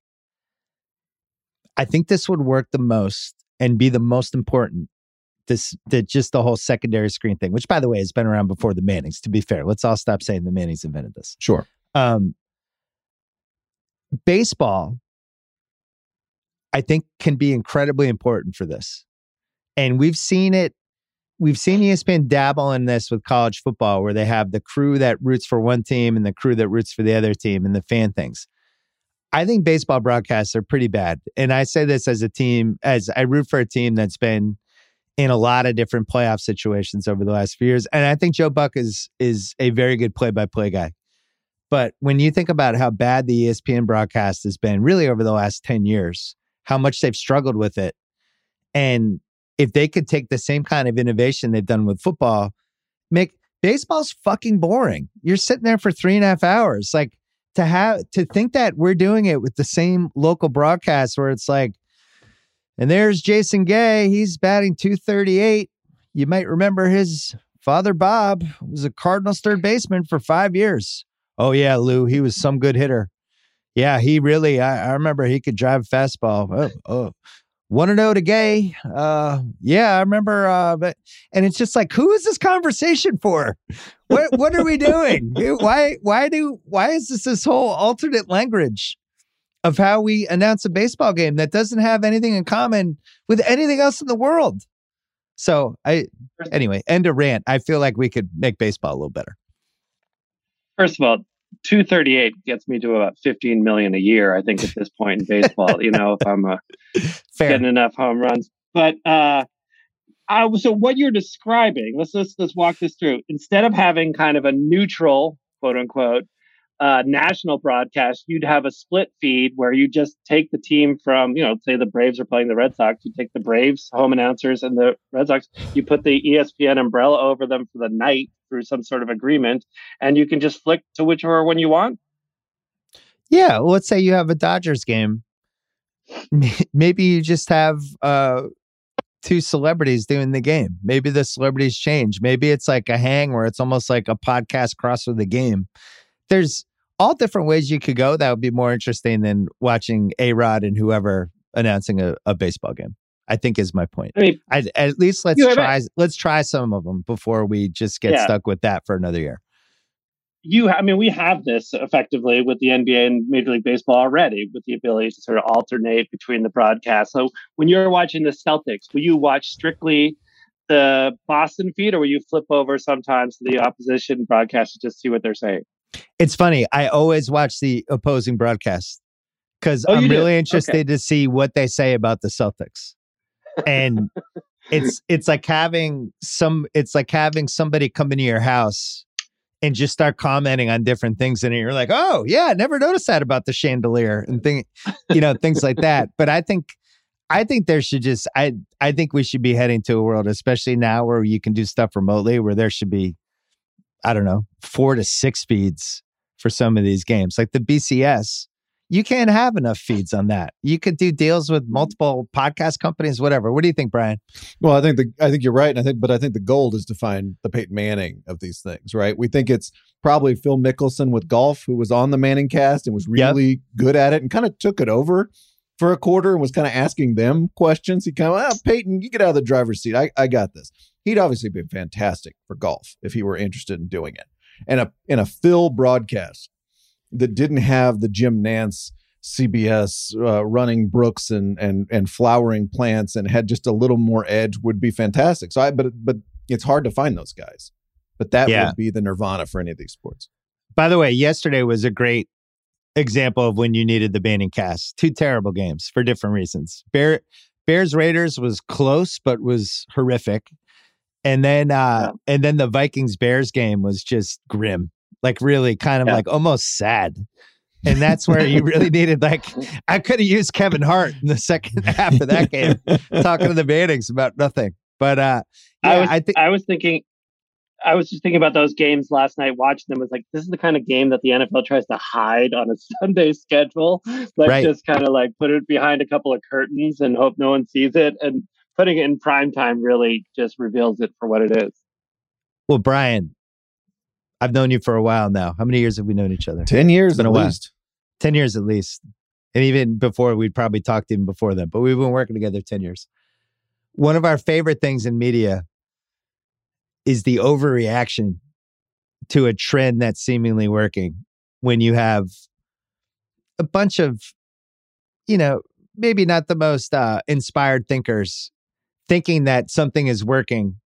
I think this would work the most and be the most important. This that just the whole secondary screen thing, which by the way has been around before the Mannings. To be fair, let's all stop saying the Mannings invented this. Sure. Um, baseball, I think, can be incredibly important for this, and we've seen it we've seen ESPN dabble in this with college football, where they have the crew that roots for one team and the crew that roots for the other team and the fan things. I think baseball broadcasts are pretty bad. And I say this as a team, as I root for a team that's been in a lot of different playoff situations over the last few years. And I think Joe Buck is is a very good play by play guy. But when you think about how bad the ESPN broadcast has been really over the last 10 years, how much they've struggled with it, and if they could take the same kind of innovation they've done with football, make baseball's fucking boring. You're sitting there for three and a half hours. Like to have to think that we're doing it with the same local broadcast where it's like, and there's Jason Gay. He's batting 238. You might remember his father, Bob, was a Cardinals third baseman for five years. Oh, yeah, Lou, he was some good hitter. Yeah, he really, I, I remember he could drive fastball. Oh, oh, want to know to gay? Uh yeah i remember uh but and it's just like who is this conversation for? What what are we doing? Why why do why is this this whole alternate language of how we announce a baseball game that doesn't have anything in common with anything else in the world? So i anyway end of rant. I feel like we could make baseball a little better. First of all 238 gets me to about 15 million a year i think at this point in baseball you know if i'm uh, getting enough home runs but uh uh, so what you're describing, let's, let's let's walk this through. Instead of having kind of a neutral, quote unquote, uh, national broadcast, you'd have a split feed where you just take the team from, you know, say the Braves are playing the Red Sox, you take the Braves home announcers and the Red Sox, you put the ESPN umbrella over them for the night through some sort of agreement, and you can just flick to whichever one you want. Yeah, well, let's say you have a Dodgers game. Maybe you just have uh, two celebrities doing the game. Maybe the celebrities change. Maybe it's like a hang where it's almost like a podcast cross with the game. There's all different ways you could go that would be more interesting than watching A Rod and whoever announcing a, a, baseball game. I think is my point. I mean, I, at least let's try let's try some of them before we just get yeah. stuck with that for another year. You, I mean, we have this effectively with the NBA and Major League Baseball already, with the ability to sort of alternate between the broadcasts. So when you're watching the Celtics, will you watch strictly the Boston feed, or will you flip over sometimes to the opposition broadcast to just see what they're saying? It's funny. I always watch the opposing broadcast because oh, I'm really do? interested okay. to see what they say about the Celtics. And it's it's like having some it's like having somebody come into your house and just start commenting on different things and you're like, "Oh, yeah, I never noticed that about the chandelier." And thing you know, things like that. But I think I think there should just I I think we should be heading to a world especially now where you can do stuff remotely where there should be I don't know, four to six feeds for some of these games. Like the BCS, you can't have enough feeds on that. You could do deals with multiple podcast companies, whatever. What do you think, Bryan? Well, I think the I think you're right, and I think, but I think the gold is to find the Peyton Manning of these things, right? We think it's probably Phil Mickelson with golf, who was on the Manning cast and was really yep. good at it, and kind of took it over for a quarter and was kind of asking them questions. He kind of, oh, Peyton, you get out of the driver's seat. I, I got this he'd obviously been fantastic for golf if he were interested in doing it. And a in a Phil broadcast that didn't have the Jim Nantz CBS uh, running brooks and and and flowering plants and had just a little more edge would be fantastic. So I but but it's hard to find those guys. But that yeah. would be the nirvana for any of these sports. By the way, yesterday was a great example of when you needed the Manning cast. Two terrible games for different reasons. Bear Bears Raiders was close but was horrific. And then uh yeah. and then the Vikings Bears game was just grim. Like really kind of yeah. like almost sad. And that's where you really needed like I could have used Kevin Hart in the second half of that game talking to the Mannings about nothing. But uh yeah, I was I, th- I was thinking I was just thinking about those games last night, watching them. Was like, this is the kind of game that the NFL tries to hide on a Sunday schedule. Like, right. just kind of like put it behind a couple of curtains and hope no one sees it. And putting it in prime time really just reveals it for what it is. Well, Bryan, I've known you for a while now. How many years have we known each other? 10 years been at least. 10 years at least. And even before, we'd probably talked even before that, but we've been working together 10 years. One of our favorite things in media is the overreaction to a trend that's seemingly working when you have a bunch of, you know, maybe not the most uh, inspired thinkers thinking that something is working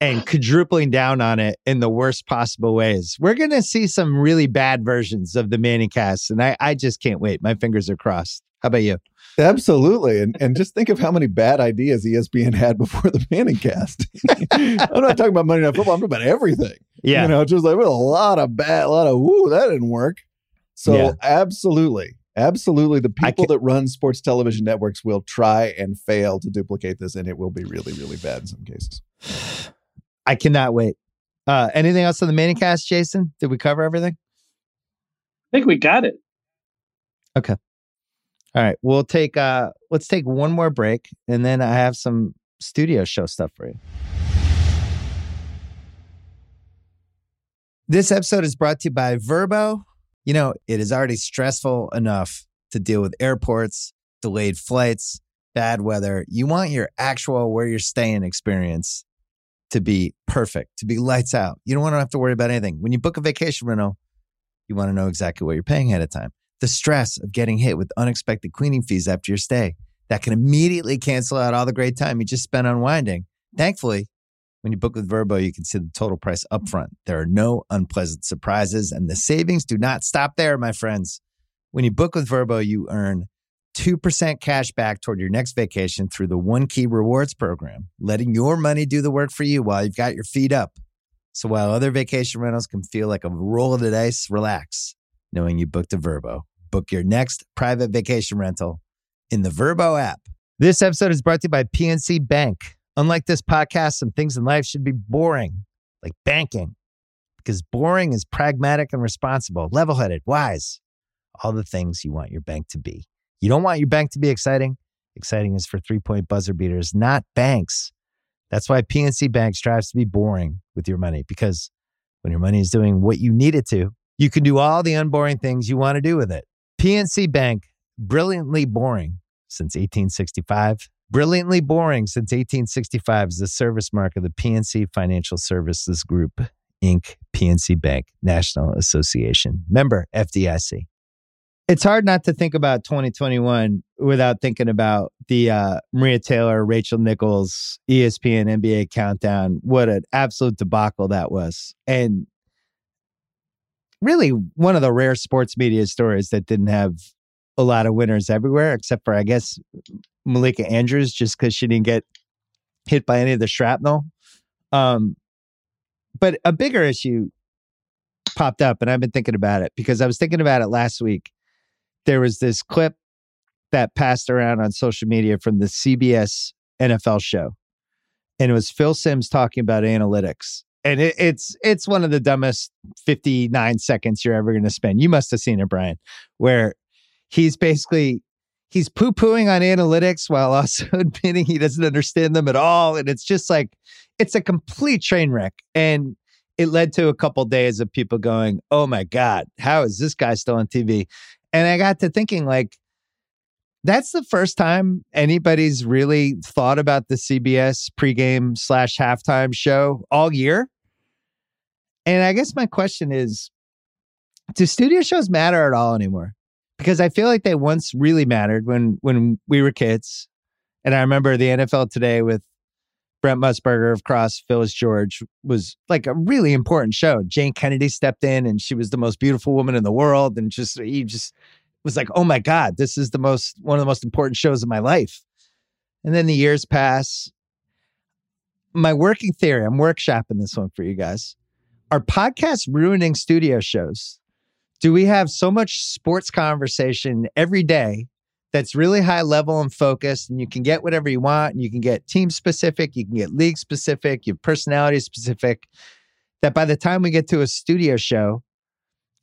and quadrupling down on it in the worst possible ways. We're going to see some really bad versions of the Manning cast, and I, I just can't wait. My fingers are crossed. How about you? Absolutely. And and just think of how many bad ideas ESPN had before the Manning cast. I'm not talking about Monday Night Football, I'm talking about everything. Yeah. You know, just like with a lot of bad, a lot of, ooh, that didn't work. So yeah. absolutely. Absolutely. The people that run sports television networks will try and fail to duplicate this, and it will be really, really bad in some cases. I cannot wait. Uh, anything else on the Manning cast, Jason? Did we cover everything? I think we got it. Okay. All right. We'll take uh let's take one more break and then I have some studio show stuff for you. This episode is brought to you by Vrbo. You know, it is already stressful enough to deal with airports, delayed flights, bad weather. You want your actual where you're staying experience to be perfect, to be lights out. You don't want to have to worry about anything. When you book a vacation rental, you want to know exactly what you're paying ahead of time. The stress of getting hit with unexpected cleaning fees after your stay that can immediately cancel out all the great time you just spent unwinding. Thankfully, when you book with Vrbo, you can see the total price upfront. There are no unpleasant surprises, and the savings do not stop there, my friends. When you book with Vrbo, you earn 2% cash back toward your next vacation through the One Key Rewards program, letting your money do the work for you while you've got your feet up. So while other vacation rentals can feel like a roll of the dice, relax knowing you booked a Vrbo. Book your next private vacation rental in the Vrbo app. This episode is brought to you by PNC Bank. Unlike this podcast, some things in life should be boring, like banking, because boring is pragmatic and responsible, level headed, wise, all the things you want your bank to be. You don't want your bank to be exciting. Exciting is for three point buzzer beaters, not banks. That's why PNC Bank strives to be boring with your money because when your money is doing what you need it to, you can do all the unboring things you want to do with it. PNC Bank, brilliantly boring since 1865. Brilliantly boring since 1865 is the service mark of the PNC Financial Services Group, Inc., PNC Bank, National Association. Member FDIC. It's hard not to think about 2021 without thinking about the uh, Maria Taylor, Rachel Nichols, ESPN NBA countdown. What an absolute debacle that was. And really one of the rare sports media stories that didn't have a lot of winners everywhere, except for, I guess, Malika Andrews, just because she didn't get hit by any of the shrapnel. Um, but a bigger issue popped up, and I've been thinking about it because I was thinking about it last week. There was this clip that passed around on social media from the CBS NFL show. And it was Phil Simms talking about analytics and it, it's it's one of the dumbest 59 seconds you're ever going to spend. You must have seen it, Bryan, where he's basically he's poo pooing on analytics while also admitting he doesn't understand them at all, and it's just like it's a complete train wreck. And it led to a couple days of people going, "Oh my god, how is this guy still on TV?" And I got to thinking, like, that's the first time anybody's really thought about the CBS pregame slash halftime show all year. And I guess my question is do studio shows matter at all anymore? Because I feel like they once really mattered when when we were kids. And I remember the NFL today with Brent Musburger Irv Cross, Phyllis George was like a really important show. Jayne Kennedy stepped in and she was the most beautiful woman in the world. And just, he just was like, oh my God, this is the most, one of the most important shows of my life. And then the years pass. My working theory, I'm workshopping this one for you guys are podcasts ruining studio shows? Do we have so much sports conversation every day that's really high level and focused, and you can get whatever you want, and you can get team specific, you can get league specific, you have personality specific, that by the time we get to a studio show,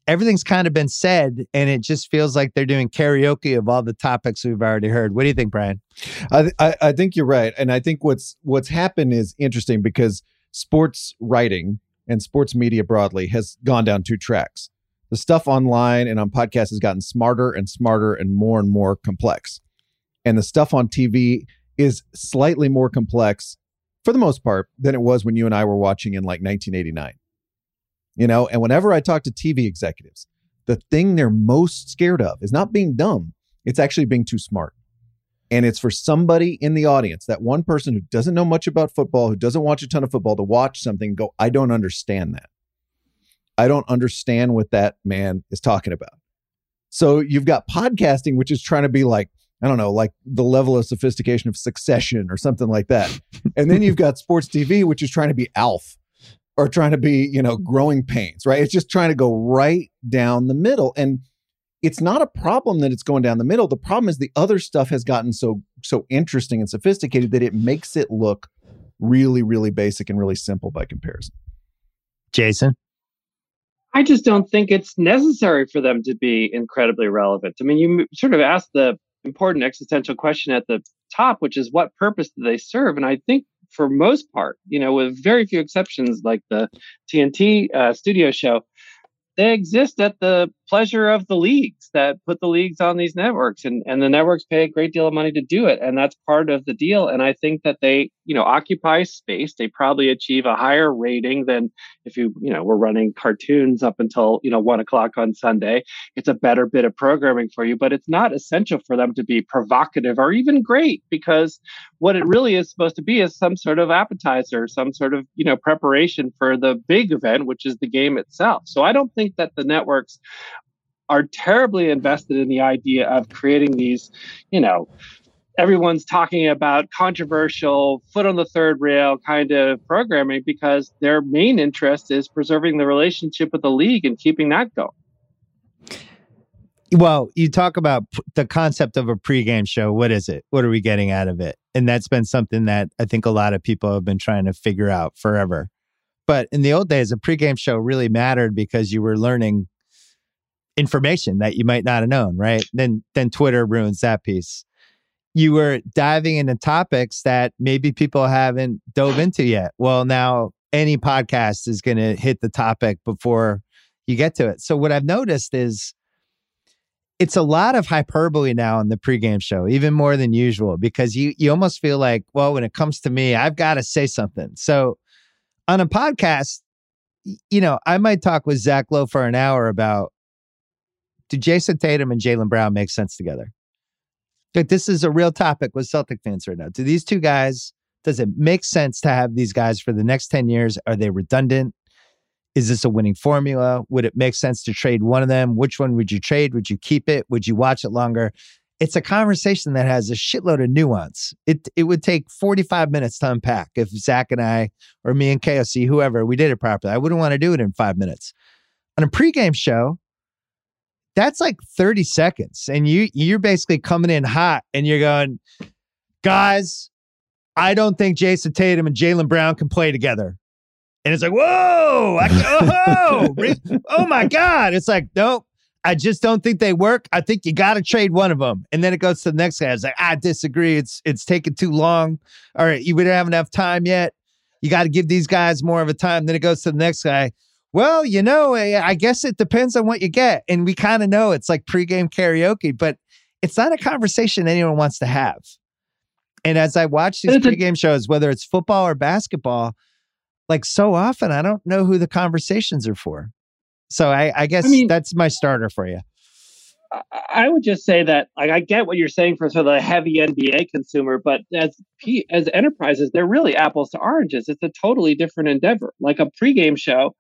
everything's kind of been said and it just feels like they're doing karaoke of all the topics we've already heard what do you think bryan I, I, I think you're right and i think what's what's happened is interesting because sports writing and sports media broadly has gone down two tracks. The stuff online and on podcasts has gotten smarter and smarter and more and more complex. And the stuff on TV is slightly more complex for the most part than it was when you and I were watching in like 1989. You know, and whenever I talk to TV executives, the thing they're most scared of is not being dumb, it's actually being too smart and it's for somebody in the audience, that one person who doesn't know much about football, who doesn't watch a ton of football, to watch something go, I don't understand that. I don't understand what that man is talking about. So you've got podcasting, which is trying to be like, I don't know, like the level of sophistication of succession or something like that. and then you've got sports TV, which is trying to be Alf or trying to be, you know, growing pains, right? It's just trying to go right down the middle. And it's not a problem that it's going down the middle. The problem is the other stuff has gotten so so interesting and sophisticated that it makes it look really really basic and really simple by comparison. Jason I just don't think it's necessary for them to be incredibly relevant. I mean, you sort of asked the important existential question at the top, which is what purpose do they serve? And I think for most part, you know, with very few exceptions, like the TNT uh, studio show, they exist at the pleasure of the leagues that put the leagues on these networks and, and the networks pay a great deal of money to do it and that's part of the deal and i think that they you know occupy space they probably achieve a higher rating than if you you know were running cartoons up until you know one o'clock on sunday. It's a better bit of programming for you but it's not essential for them to be provocative or even great because what it really is supposed to be is some sort of appetizer some sort of you know preparation for the big event which is the game itself. So i don't think that the networks are terribly invested in the idea of creating these, you know, everyone's talking about controversial foot on the third rail kind of programming because their main interest is preserving the relationship with the league and keeping that going. Well, you talk about the concept of a pregame show. What is it? What are we getting out of it? And that's been something that I think a lot of people have been trying to figure out forever. But in the old days, a pregame show really mattered because you were learning information that you might not have known, right? Then then Twitter ruins that piece. You were diving into topics that maybe people haven't dove into yet. Well, now any podcast is going to hit the topic before you get to it. So what I've noticed is it's a lot of hyperbole now in the pregame show, even more than usual, because you you almost feel like, well, when it comes to me, I've got to say something. So on a podcast, you know, I might talk with Zach Lowe for an hour about do Jayson Tatum and Jaylen Brown make sense together? Like this is a real topic with Celtic fans right now. Do these two guys, does it make sense to have these guys for the next 10 years? Are they redundant? Is this a winning formula? Would it make sense to trade one of them? Which one would you trade? Would you keep it? Would you watch it longer? It's a conversation that has a shitload of nuance. It it would take 45 minutes to unpack if Zach and I or me and KOC, whoever, we did it properly. I wouldn't want to do it in five minutes. On a pregame show, that's like 30 seconds. And you you're basically coming in hot and you're going, guys, I don't think jayson Tatum and jaylen Brown can play together. And it's like, whoa, I, oh, oh my God. It's like, nope, I just don't think they work. I think you got to trade one of them. And then it goes to the next guy. It's like, I disagree. It's it's taking too long. All right, you we don't have enough time yet. You got to give these guys more of a time. Then it goes to the next guy. Well, you know, I guess it depends on what you get. And we kind of know it's like pregame karaoke, but it's not a conversation anyone wants to have. And as I watch these pregame shows, whether it's football or basketball, like so often I don't know who the conversations are for. So I, I guess I mean, that's my starter for you. I would just say that like I get what you're saying for sort of the heavy NBA consumer, but as P, as enterprises, they're really apples to oranges. It's a totally different endeavor. Like a pregame show,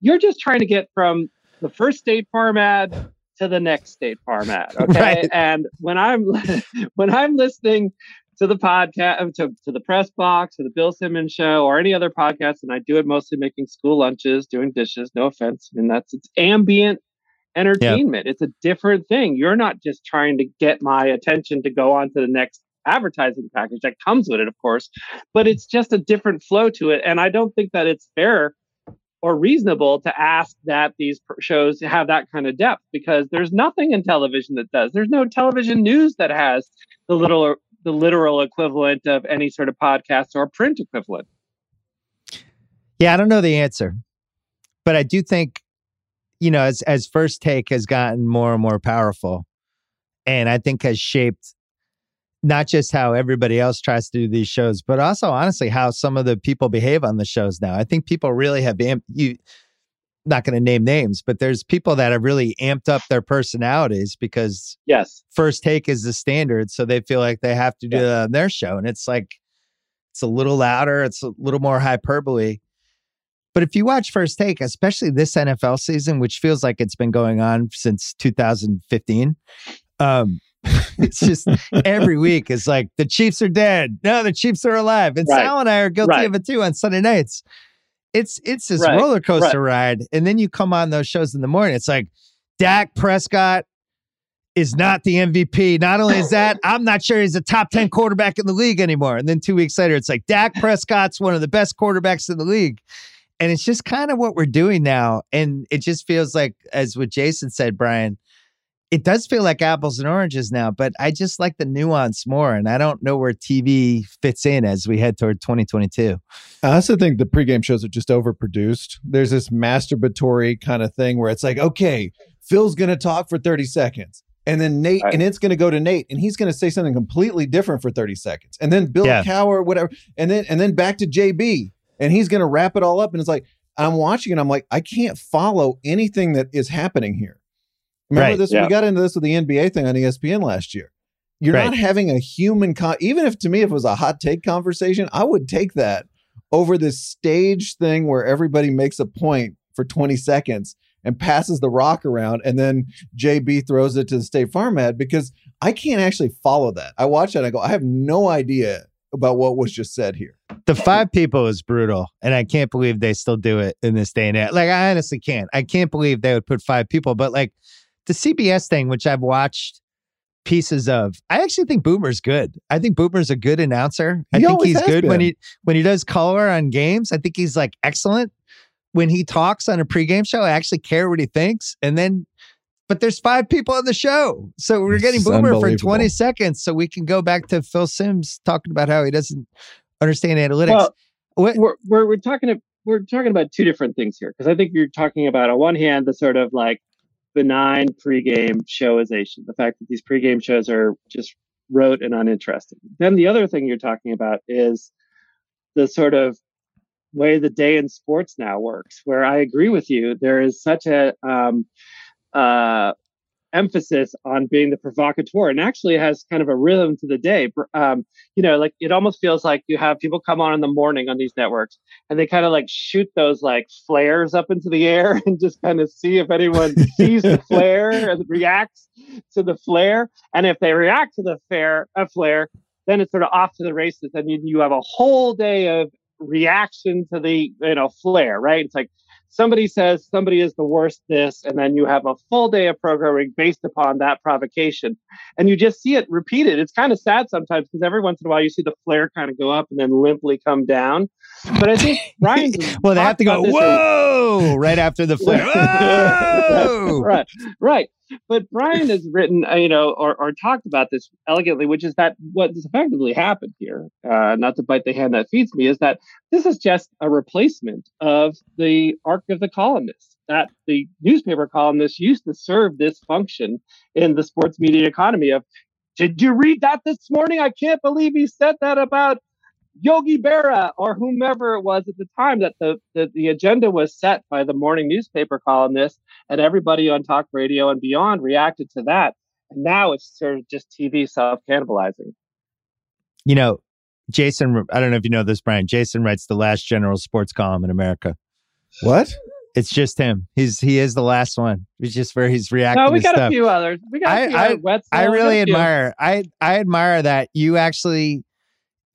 you're just trying to get from the first State Farm ad to the next State Farm ad. Okay, right. and when I'm when I'm listening to the podcast, to, to the press box, to the Bill Simmons show, or any other podcast. And I do it mostly making school lunches, doing dishes. No offense. I mean, that's it's ambient entertainment. It's a different thing. You're not just trying to get my attention to go on to the next advertising package that comes with it, of course, but it's just a different flow to it. And I don't think that it's fair or reasonable to ask that these shows have that kind of depth because there's nothing in television that does. There's no television news that has the little the literal equivalent of any sort of podcast or print equivalent? Yeah, I don't know the answer, but I do think, you know, as as First Take has gotten more and more powerful, and I think has shaped not just how everybody else tries to do these shows, but also honestly how some of the people behave on the shows now. I think people really have amped you not going to name names, but there's people that have really amped up their personalities because yes, first take is the standard, so they feel like they have to do yeah. on their show, and it's like it's a little louder, it's a little more hyperbole. But if you watch First Take, especially this NFL season, which feels like it's been going on since 2015, um, it's just every week it's like the Chiefs are dead. No, the Chiefs are alive. And right. Sal and I are guilty right. of it too on Sunday nights it's it's this right, roller coaster ride, and then you come on those shows in the morning. It's like Dak Prescott is not the MVP. Not only is that, I'm not sure he's a top 10 quarterback in the league anymore. And then two weeks later, it's like Dak Prescott's one of the best quarterbacks in the league. And it's just kind of what we're doing now. And it just feels like, as what Jason said, Bryan, it does feel like apples and oranges now, but I just like the nuance more. And I don't know where TV fits in as we head toward 2022. I also think the pregame shows are just overproduced. There's this masturbatory kind of thing where it's like, okay, Phil's going to talk for 30 seconds. And then Nate, right. and it's going to go to Nate, and he's going to say something completely different for 30 seconds. And then Bill yeah. Cowher, whatever. And then, and then back to JB, and he's going to wrap it all up. And it's like, I'm watching and I'm like, I can't follow anything that is happening here. Remember right, this? Yeah. We got into this with the NBA thing on ESPN last year. You're right. not having a human con. Even if to me, if it was a hot take conversation, I would take that over this stage thing where everybody makes a point for 20 seconds and passes the rock around, and then JB throws it to the State Farm ad because I can't actually follow that. I watch that and I go, I have no idea about what was just said here. The five people is brutal, and I can't believe they still do it in this day and age. Like, I honestly can't. I can't believe they would put five people, but like the CBS thing, which I've watched pieces of. I actually think Boomer's good. I think Boomer's a good announcer. I He think he's good when he when he does color on games. I think he's like excellent. When he talks on a pregame show, I actually care what he thinks. And then but there's five people on the show. So we're getting It's Boomer for 20 seconds so we can go back to Phil Simms talking about how he doesn't understand analytics. Well, what, we're, we're we're talking we're talking about two different things here because I think you're talking about on one hand the sort of like benign pregame showization, the fact that these pregame shows are just rote and uninteresting. Then the other thing you're talking about is the sort of way the day in sports now works, where I agree with you. There is such a um, uh, emphasis on being the provocateur and actually has kind of a rhythm to the day. Um, you know, like it almost feels like you have people come on in the morning on these networks and they kind of like shoot those like flares up into the air and just kind of see if anyone sees the flare and reacts to the flare. And if they react to the flare, a flare, then it's sort of off to the races. And you, you have a whole day of reaction to the you know flare, right? It's like somebody says somebody is the worst this, and then you have a full day of programming based upon that provocation, and you just see it repeated. It's kind of sad sometimes because every once in a while you see the flare kind of go up and then limply come down. But I think Bryan. well, they have to go, whoa, right after the flare. Whoa! right, right. But Bryan has written, uh, you know, or, or talked about this elegantly, which is that what has effectively happened here, uh, not to bite the hand that feeds me, is that this is just a replacement of the arc of the columnist. That the newspaper columnist used to serve this function in the sports media economy of, did you read that this morning? I can't believe he said that about Yogi Berra or whomever it was at the time that the, the, the agenda was set by the morning newspaper columnist and everybody on talk radio and beyond reacted to that. And now it's sort of just TV self cannibalizing. You know, Jason, I don't know if you know this, Bryan. Jason writes the last general sports column in America. What? It's just him. He's he is the last one. It's just where he's reacting. No, we to got stuff. a few others. We got I- a few I- other I really a few. admire. I I admire that you actually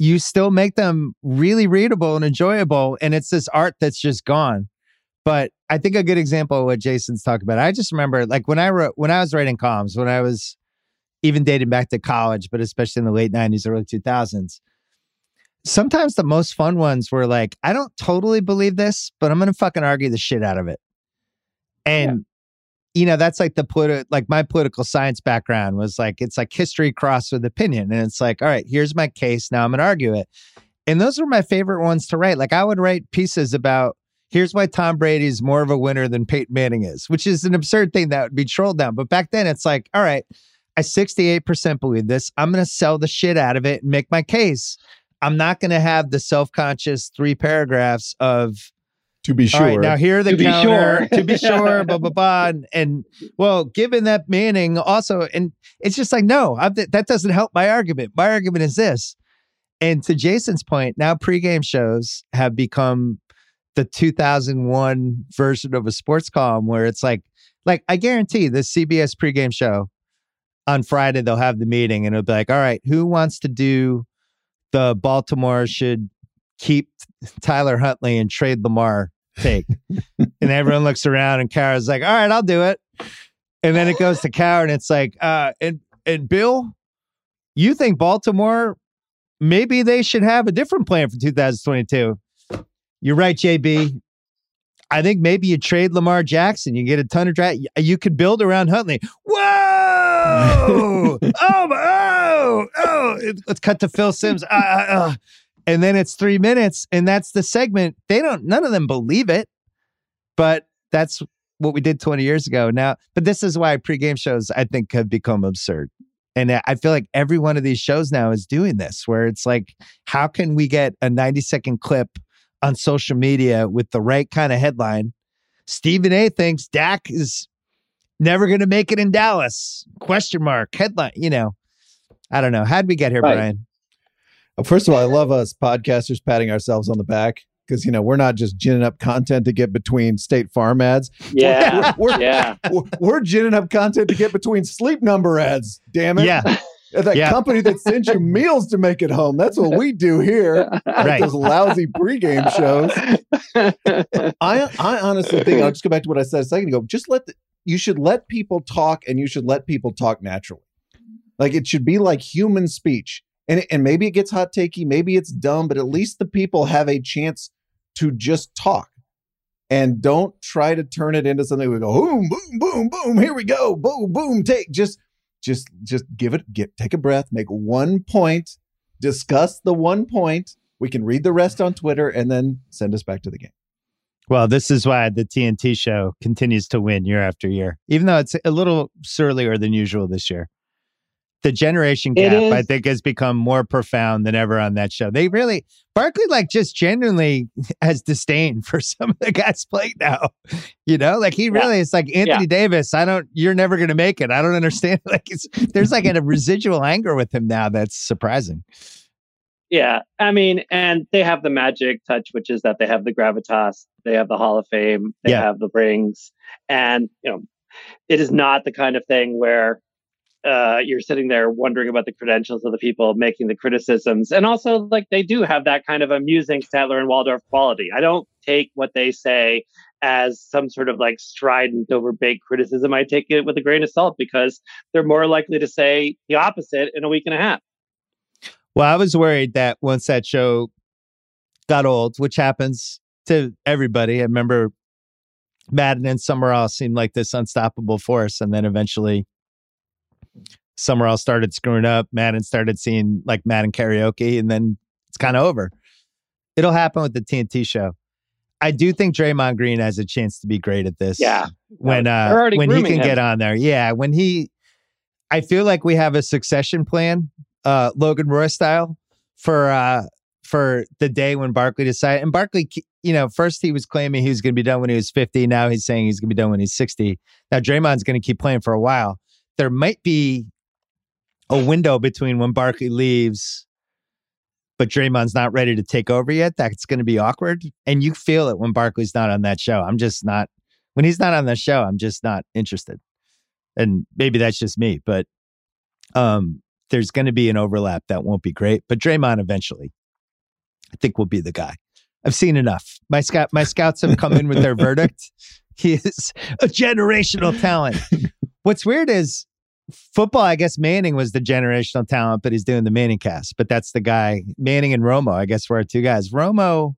you still make them really readable and enjoyable, and it's this art that's just gone. But I think a good example of what Jason's talking about. I just remember, like when I wrote when I was writing columns, when I was even dating back to college, but especially in the late '90s, early 2000s. Sometimes the most fun ones were like, I don't totally believe this, but I'm gonna fucking argue the shit out of it. And you know, that's like the politi- like my political science background was like it's like history crossed with opinion. And it's like, all right, here's my case. Now I'm gonna argue it. And those were my favorite ones to write. Like I would write pieces about here's why Tom Brady is more of a winner than Peyton Manning is, which is an absurd thing that would be trolled down. But back then it's like, all right, I 68% believe this. I'm gonna sell the shit out of it and make my case. I'm not gonna have the self-conscious three paragraphs of To be sure. right, now here are the To be sure. to be sure, blah blah blah, and, and well, given that Manning also, and it's just like no, I'm, that doesn't help my argument. My argument is this, and to Jason's point, now pregame shows have become the 2001 version of a sports column where it's like, like I guarantee the CBS pregame show on Friday they'll have the meeting and it'll be like, all right, who wants to do the Baltimore should keep Tyler Huntley and trade Lamar take. and everyone looks around and Cowher's like, all right, I'll do it. And then it goes to Kara and it's like, uh, and and Bill, you think Baltimore maybe they should have a different plan for 2022. You're right, JB. I think maybe you trade Lamar Jackson. You get a ton of draft. You could build around Huntley. Whoa! oh, oh, oh! Let's cut to Phil Simms. Uh, uh, uh. And then it's three minutes, and that's the segment. They don't. None of them believe it, but that's what we did 20 years ago. Now, but this is why pregame shows I think have become absurd. And I feel like every one of these shows now is doing this, where it's like, how can we get a 90 second clip on social media with the right kind of headline? Stephen A thinks Dak is never going to make it in Dallas. Question mark headline. You know, I don't know. How'd we get here, Right. Bryan? Uh, first of all, I love us podcasters patting ourselves on the back because you know we're not just ginning up content to get between State Farm ads. Yeah, we're, we're, yeah. we're, we're ginning up content to get between Sleep Number ads. Damn it! Yeah. that Yeah. company that sends you meals to make at home. That's what we do here. Like Right. Those lousy pregame shows. I I honestly think I'll just go back to what I said a second ago. Just let the, you should let people talk, and you should let people talk naturally. Like it should be like human speech, and and maybe it gets hot takey, maybe it's dumb, but at least the people have a chance to just talk, and don't try to turn it into something. We go boom, boom, boom, boom. Here we go, boom, boom. Take just just just give it get take a breath, make one point, discuss the one point. We can read the rest on Twitter, and then send us back to the game. Well, this is why the TNT show continues to win year after year, even though it's a little surlier than usual this year. The generation gap, I think, has become more profound than ever on that show. They really, Barkley, like, just genuinely has disdain for some of the guys playing now. You know, like he Yeah. really, it's like Anthony Davis. I don't, you're never going to make it. I don't understand. Like, it's, there's like a residual anger with him now that's surprising. Yeah, I mean, and they have the magic touch, which is that they have the gravitas, they have the Hall of Fame, they Yeah. have the rings, and you know, it is not the kind of thing where uh, you're sitting there wondering about the credentials of the people making the criticisms, and also like they do have that kind of amusing Statler and Waldorf quality. I don't take what they say as some sort of like strident, overbaked criticism. I take it with a grain of salt because they're more likely to say the opposite in a week and a half. Well, I was worried that once that show got old, which happens to everybody, I remember Madden and Summerall seemed like this unstoppable force. And then eventually Summerall started screwing up. Madden started seeing like Madden karaoke, and then it's kind of over. It'll happen with the TNT show. I do think Draymond Green has a chance to be great at this. Yeah. When uh when he can him. get on there. Yeah. When he I feel like we have a succession plan, uh Logan Roy style, for uh for the day when Barkley decided and Barkley you know, first he was claiming he was gonna be done when he was 50. Now he's saying he's gonna be done when he's 60. Now Draymond's gonna keep playing for a while. There might be a window between when Barkley leaves but Draymond's not ready to take over yet, that's going to be awkward. And you feel it when Barkley's not on that show. I'm just not, when he's not on the show, I'm just not interested. And maybe that's just me, but um, there's going to be an overlap that won't be great. But Draymond eventually, I think, will be the guy. I've seen enough. My scout, my scouts have come in with their verdict. He is a generational talent. What's weird is football, I guess Manning was the generational talent, but he's doing the Manning cast. But that's the guy. Manning and Romo, I guess, were our two guys. Romo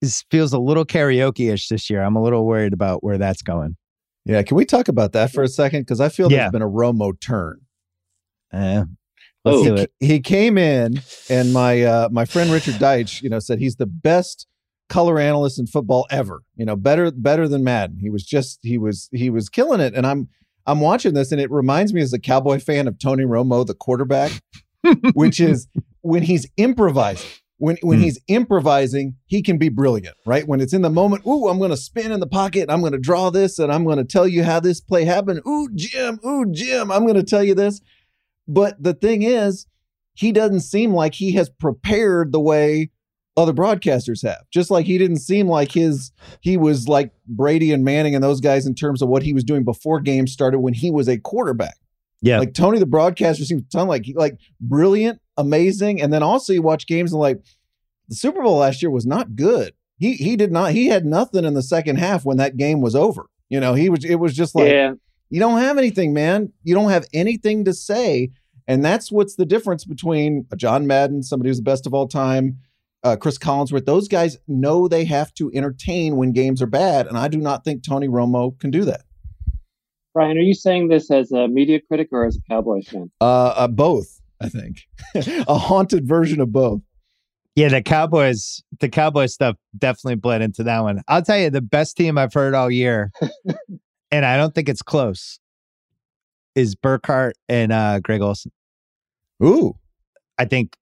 is feels a little karaoke ish this year. I'm a little worried about where that's going. Yeah, can we talk about that for a second? Because I feel Yeah. there's been a Romo turn. Let's Oh. do it. He came in, and my uh, my friend Richard Deitch, you know, said he's the best color analyst in football ever. You know, better better than Madden. He was just he was he was killing it. And I'm I'm watching this, and it reminds me as a Cowboy fan of Tony Romo, the quarterback, which is when he's improvising. When when Hmm. he's improvising, he can be brilliant, right? When it's in the moment, ooh, I'm going to spin in the pocket, I'm going to draw this, and I'm going to tell you how this play happened. Ooh, Jim, ooh, Jim, I'm going to tell you this. But the thing is, he doesn't seem like he has prepared the way other broadcasters have. Just like he didn't seem like his he was like Brady and Manning and those guys in terms of what he was doing before games started when he was a quarterback. Yeah. Like Tony the broadcaster seems to sound like like brilliant, amazing, and then also you watch games and like the Super Bowl last year was not good. He he did not he had nothing in the second half when that game was over. You know, he was it was just like yeah. you don't have anything, man. You don't have anything to say. And that's what's the difference between a John Madden, somebody who's the best of all time, uh, Cris Collinsworth. Those guys know they have to entertain when games are bad. And I do not think Tony Romo can do that. Bryan, are you saying this as a media critic or as a Cowboys fan? Uh, uh, both, I think. a haunted version of both. Yeah, the Cowboys, the Cowboys stuff definitely bled into that one. I'll tell you, the best team I've heard all year, and I don't think it's close, is Burkhardt and uh, Greg Olsen. Ooh. I think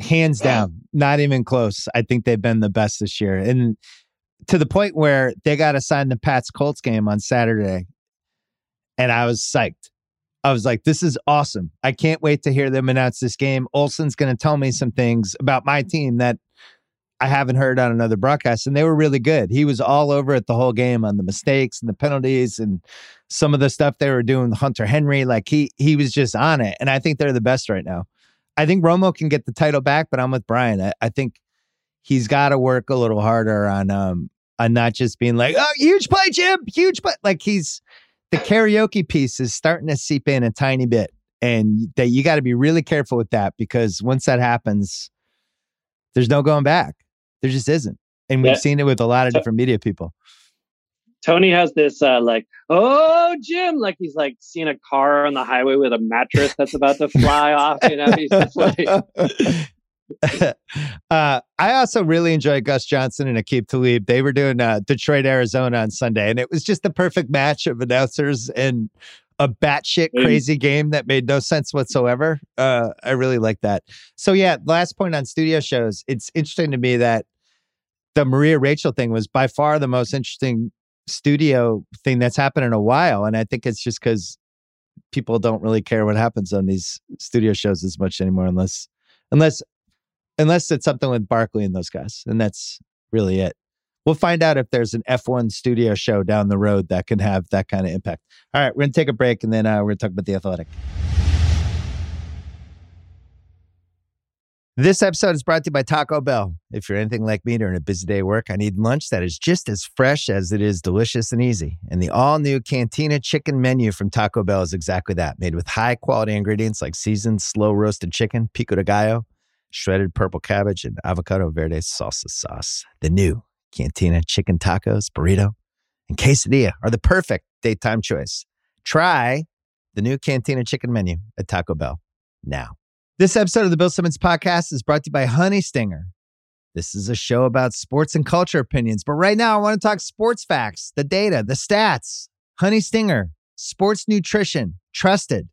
hands down, not even close. I think they've been the best this year. And to the point where they got assigned the Pats Colts game on Saturday. And I was psyched. I was like, this is awesome. I can't wait to hear them announce this game. Olsen's going to tell me some things about my team that I haven't heard on another broadcast, and they were really good. He was all over it the whole game on the mistakes and the penalties and some of the stuff they were doing with Hunter Henry. Like he he was just on it, and I think they're the best right now. I think Romo can get the title back, but I'm with Bryan. I, I think he's got to work a little harder on um on not just being like, oh, huge play, Jim, huge play. Like he's the karaoke piece is starting to seep in a tiny bit, and that you got to be really careful with that because once that happens, there's no going back. There just isn't, and we've yeah. seen it with a lot of different media people. Tony has this uh, like, oh Jim, like he's like seeing a car on the highway with a mattress that's about to fly off. You know, he's just like. uh, I also really enjoyed Gus Johnson and Aqib Talib. They were doing uh, Detroit, Arizona on Sunday, and it was just the perfect match of announcers and a batshit crazy game that made no sense whatsoever. Uh, I really like that. So yeah, last point on studio shows. It's interesting to me that the Maria Rachel thing was by far the most interesting studio thing that's happened in a while, and I think it's just because people don't really care what happens on these studio shows as much anymore, unless unless unless it's something with Barkley and those guys, and that's really it. We'll find out if there's an F1 studio show down the road that can have that kind of impact. All right, we're gonna take a break, and then uh, we're gonna talk about the Athletic. This episode is brought to you by Taco Bell. If you're anything like me during a busy day at work, I need lunch that is just as fresh as it is delicious and easy. And the all new Cantina chicken menu from Taco Bell is exactly that, made with high quality ingredients like seasoned, slow roasted chicken, pico de gallo shredded purple cabbage, and avocado verde salsa sauce. The new Cantina chicken tacos, burrito, and quesadilla are the perfect daytime choice. Try the new Cantina chicken menu at Taco Bell now. This episode of the Bill Simmons podcast is brought to you by Honey Stinger. This is a show about sports and culture opinions, but right now I want to talk sports facts, the data, the stats. Honey Stinger, sports nutrition, trusted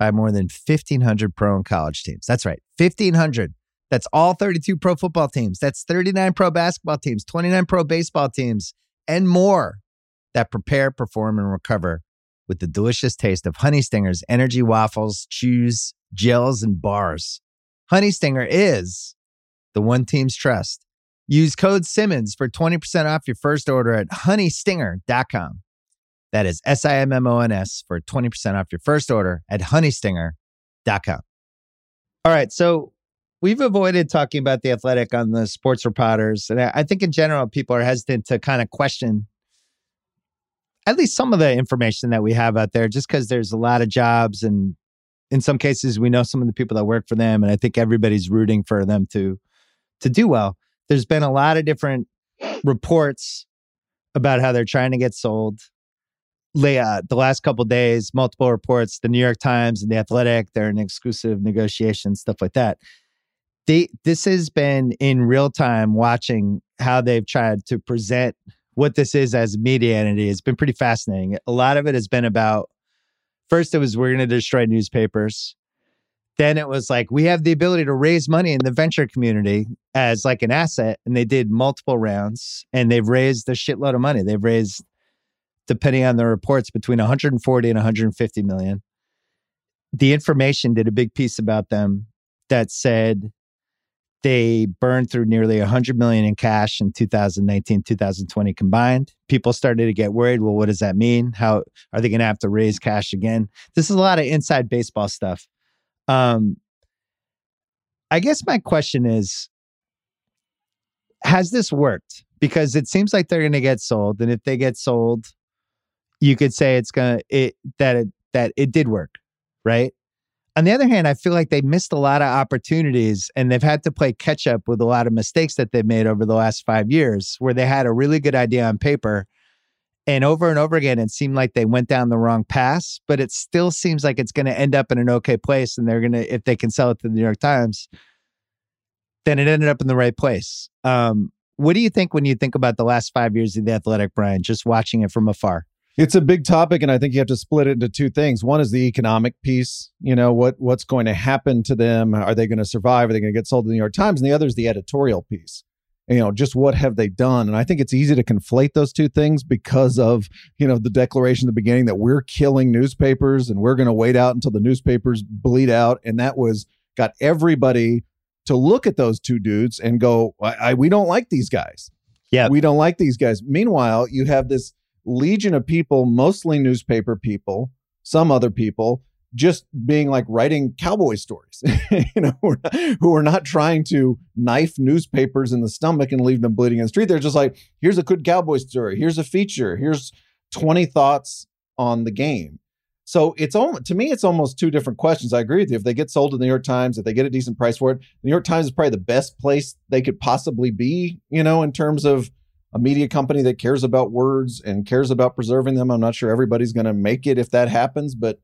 by more than 1,500 pro and college teams. That's right, 1,500. That's all 32 pro football teams. That's 39 pro basketball teams, 29 pro baseball teams, and more that prepare, perform, and recover with the delicious taste of Honey Stinger's energy waffles, chews, gels, and bars. Honey Stinger is the one team's trust. Use code Simmons for 20% off your first order at honeystinger.com. That is S I M M O N S for 20% off your first order at honeystinger.com. All right. So we've avoided talking about the athletic on the Sports Repodders. And I think in general, people are hesitant to kind of question at least some of the information that we have out there, just because there's a lot of jobs. And in some cases, we know some of the people that work for them. And I think everybody's rooting for them to, to do well. There's been a lot of different reports about how they're trying to get sold uh, the last couple days, multiple reports, the New York Times and the Athletic, they're in exclusive negotiations, stuff like that. They, this has been in real time watching how they've tried to present what this is as a media entity. It's been pretty fascinating. A lot of it has been about first, it was we're going to destroy newspapers. Then it was like we have the ability to raise money in the venture community as like an asset. And they did multiple rounds and they've raised a shitload of money. They've raised depending on the reports, between 140 and 150 million. The information did a big piece about them that said they burned through nearly 100 million in cash in 2019 2020 combined. People started to get worried well what does that mean? How are they going to have to raise cash again? This is a lot of inside baseball stuff. Um i guess my question is has this worked? Because it seems like they're going to get sold and if they get sold you could say it's gonna it that it that it did work, right? On the other hand, I feel like they missed a lot of opportunities and they've had to play catch up with a lot of mistakes that they've made over the last five years, where they had a really good idea on paper. And over and over again, it seemed like they went down the wrong path, but it still seems like it's going to end up in an okay place. And they're going to, if they can sell it to the New York Times, then it ended up in the right place. Um, what do you think when you think about the last five years of the Athletic, Bryan, just watching it from afar? It's a big topic, and I think you have to split it into two things. One is the economic piece. You know what what's going to happen to them? Are they going to survive? Are they going to get sold to the New York Times? And the other is the editorial piece. You know, just what have they done? And I think it's easy to conflate those two things because of you know the declaration at the beginning that we're killing newspapers and we're going to wait out until the newspapers bleed out, and that was got everybody to look at those two dudes and go, I, I, we don't like these guys. Yeah. We don't like these guys. Meanwhile, you have this legion of people, mostly newspaper people, some other people, just being like writing cowboy stories, you know, who are, not, who are not trying to knife newspapers in the stomach and leave them bleeding in the street. They're just like, here's a good cowboy story. Here's a feature. Here's 20 thoughts on the game. So it's almost to me, it's almost two different questions. I agree with you. If they get sold to the New York Times, if they get a decent price for it, the New York Times is probably the best place they could possibly be, you know, in terms of a media company that cares about words and cares about preserving them. I'm not sure everybody's going to make it if that happens, but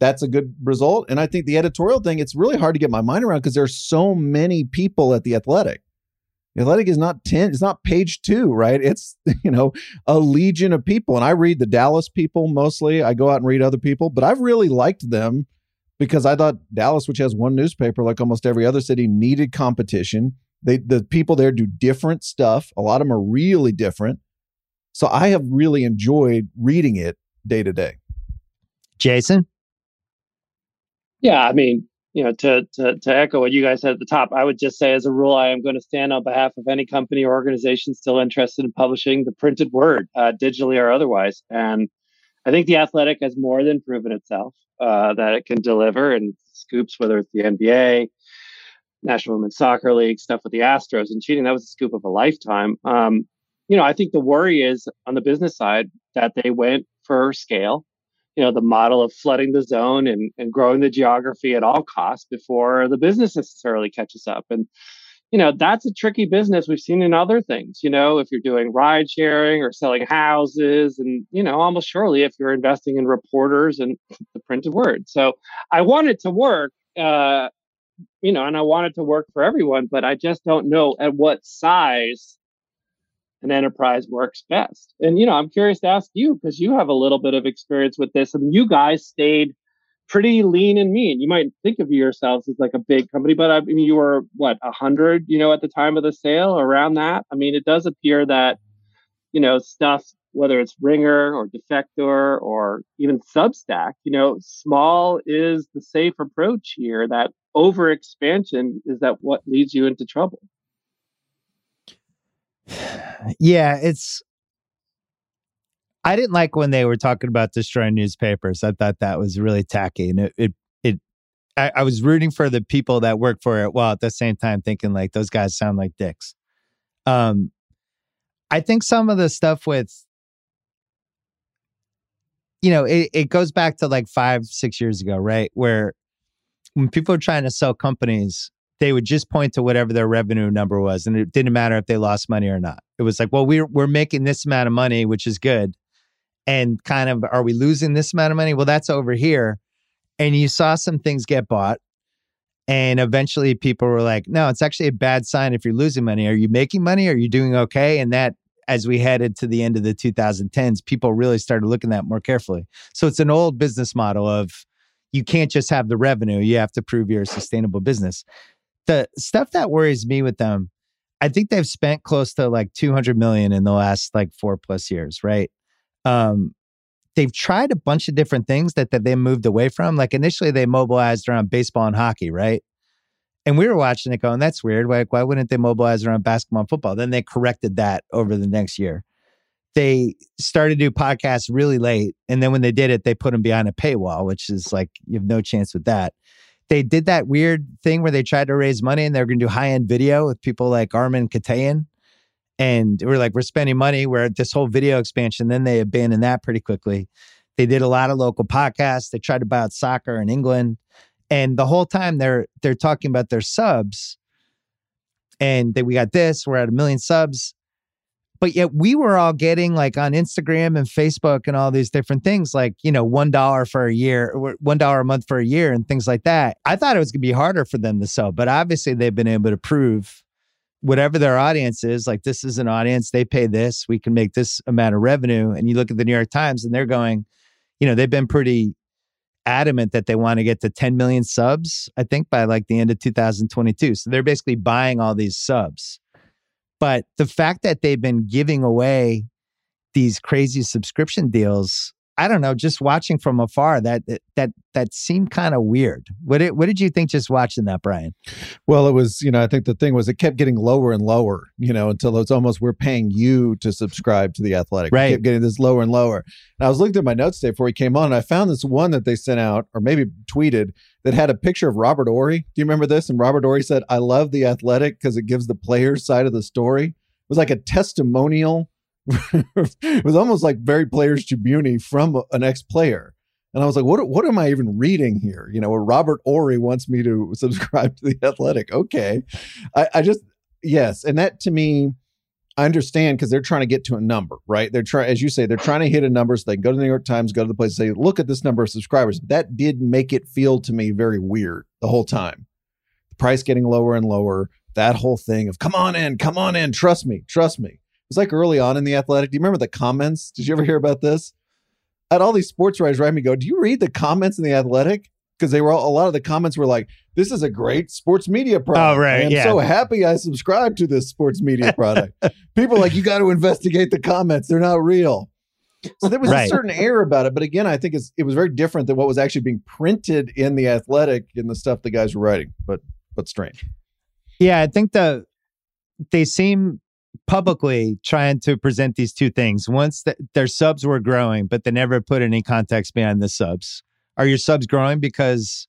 that's a good result. And I think the editorial thing, it's really hard to get my mind around because there's so many people at the Athletic. The Athletic is not 10, it's not page two, right? It's, you know, a legion of people. And I read the Dallas people mostly. I go out and read other people, but I've really liked them because I thought Dallas, which has one newspaper like almost every other city, needed competition. They the people there do different stuff. A lot of them are really different. So I have really enjoyed reading it day to day. Jason? Yeah, I mean, you know, to, to to echo what you guys said at the top, I would just say, as a rule, I am going to stand on behalf of any company or organization still interested in publishing the printed word, uh, digitally or otherwise. And I think the Athletic has more than proven itself uh, that it can deliver and scoops, whether it's the NBA, National Women's Soccer League, stuff with the Astros and cheating. That was a scoop of a lifetime. Um, you know, I think the worry is on the business side that they went for scale you know the model of flooding the zone and, and growing the geography at all costs before the business necessarily catches up and you know that's a tricky business we've seen in other things you know if you're doing ride sharing or selling houses and you know almost surely if you're investing in reporters and the printed word so i want it to work uh you know and i want it to work for everyone but i just don't know at what size an enterprise works best. And, you know, I'm curious to ask you because you have a little bit of experience with this. I mean, you guys stayed pretty lean and mean. You might think of yourselves as like a big company, but I mean, you were what, a hundred, you know, at the time of the sale around that. I mean, it does appear that, you know, stuff, whether it's Ringer or Defector or even Substack, you know, small is the safe approach here. That over expansion is that what leads you into trouble yeah, it's. I didn't like when they were talking about destroying newspapers. I thought that was really tacky, and it it, it I, I was rooting for the people that work for it, while at the same time thinking like those guys sound like dicks. Um, I think some of the stuff with you know, it, it goes back to like five, six years ago, right? Where when people are trying to sell companies, they would just point to whatever their revenue number was and it didn't matter if they lost money or not. It was like well we're we're making this amount of money which is good and kind of are we losing this amount of money? Well that's over here. And you saw some things get bought and eventually people were like no it's actually a bad sign if you're losing money. Are you making money? Are you doing okay? And that as we headed to the end of the 2010s people really started looking at that more carefully. So it's an old business model of you can't just have the revenue you have to prove you're a sustainable business the stuff that worries me with them, I think they've spent close to like 200 million in the last like four plus years, right? Um, they've tried a bunch of different things that, that they moved away from. Like initially they mobilized around baseball and hockey, right? And we were watching it going, that's weird. Like, why wouldn't they mobilize around basketball and football? Then they corrected that over the next year. They started to do podcasts really late. And then when they did it, they put them behind a paywall, which is like, you have no chance with that they did that weird thing where they tried to raise money and they were going to do high end video with people like Armen Keteyian. And we're like, we're spending money. We're this whole video expansion. Then they abandoned that pretty quickly. They did a lot of local podcasts. They tried to buy out soccer in England. And the whole time they're they're talking about their subs. And that we got this, we're at a million subs but yet we were all getting like on Instagram and Facebook and all these different things, like, you know, $1 for a year, $1 a month for a year and things like that. I thought it was going to be harder for them to sell, but obviously they've been able to prove whatever their audience is, like, this is an audience, they pay this, we can make this amount of revenue. And you look at the New York Times and they're going, you know, they've been pretty adamant that they want to get to 10 million subs, I think by like the end of 2022. So they're basically buying all these subs but the fact that they've been giving away these crazy subscription deals I don't know, just watching from afar, that that that seemed kind of weird. What did, what did you think just watching that, Bryan? Well, it was, you know, I think the thing was it kept getting lower and lower, you know, until it's almost we're paying you to subscribe to the Athletic. Right. It kept getting this lower and lower. And I was looking at my notes today before we came on, and I found this one that they sent out, or maybe tweeted, that had a picture of Robert Horry. Do you remember this? And Robert Horry said, "I love the Athletic because it gives the players' side of the story." It was like a testimonial it was almost like very players tribune from an ex-player. And i was like what what am i even reading here? You know robert Horry wants me to subscribe to the athletic. Okay. I, I just yes. And that to me i understand because they're trying to get to a number right? They're trying as you say they're trying to hit a number so they can go to the new york times go to the place say look at this number of subscribers. That did make it feel to me very weird the whole time. The price getting lower and lower that whole thing of come on in come on in trust me trust me was like early on in the athletic. Do you remember the comments? Did you ever hear about this? I had all these sports writers write me go, Do you read the comments in the athletic? Because they were all, a lot of the comments were like, This is a great sports media product. Oh, right. I'm yeah. so happy I subscribe to this sports media product. People like, You got to investigate the comments. They're not real. So there was Right. a certain air about it. But again, I think it's, it was very different than what was actually being printed in the athletic in the stuff the guys were writing. But but strange. Yeah, I think the they seem publicly trying to present these two things. Once that their subs were growing, but they never put any context behind the subs. Are your subs growing because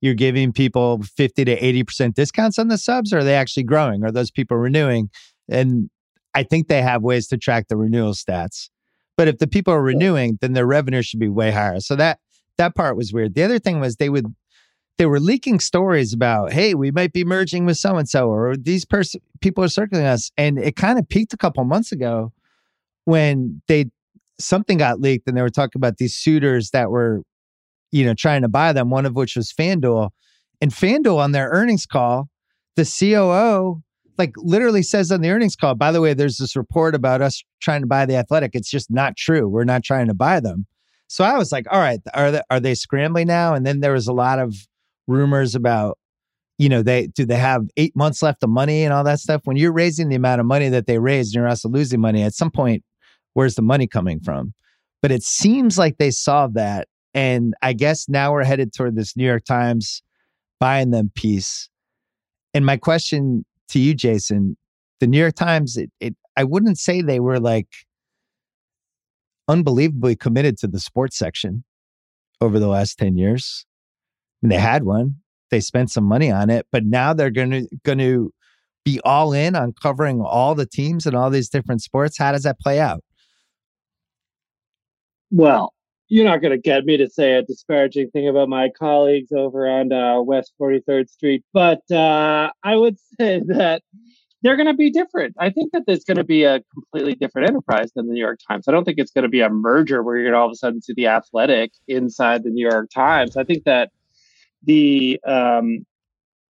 you're giving people 50 to 80% discounts on the subs? Or are they actually growing? Are those people renewing? And I think they have ways to track the renewal stats. But if the people are renewing, then their revenue should be way higher. So that that part was weird. The other thing was they would they were leaking stories about, hey, we might be merging with so and so, or these person people are circling us, and it kind of peaked a couple months ago when they something got leaked, and they were talking about these suitors that were, you know, trying to buy them. One of which was FanDuel, and FanDuel on their earnings call, the COO like literally says on the earnings call, by the way, there's this report about us trying to buy the athletic. It's just not true. We're not trying to buy them. So I was like, all right, are they, are they scrambling now? And then there was a lot of rumors about, you know, they do they have eight months left of money and all that stuff. When you're raising the amount of money that they raised and you're also losing money, at some point, where's the money coming from? But it seems like they solved that. And I guess now we're headed toward this New York Times buying them piece. And my question to you, Jason, the New York Times, it, it I wouldn't say they were like unbelievably committed to the sports section over the last 10 years. Mean, they had one. They spent some money on it, but now they're going to going to be all in on covering all the teams and all these different sports. How does that play out? Well, you're not going to get me to say a disparaging thing about my colleagues over on uh, West 43rd Street, but uh, I would say that they're going to be different. I think that there's going to be a completely different enterprise than the New York Times. I don't think it's going to be a merger where you're going to all of a sudden see the Athletic inside the New York Times. I think that the um,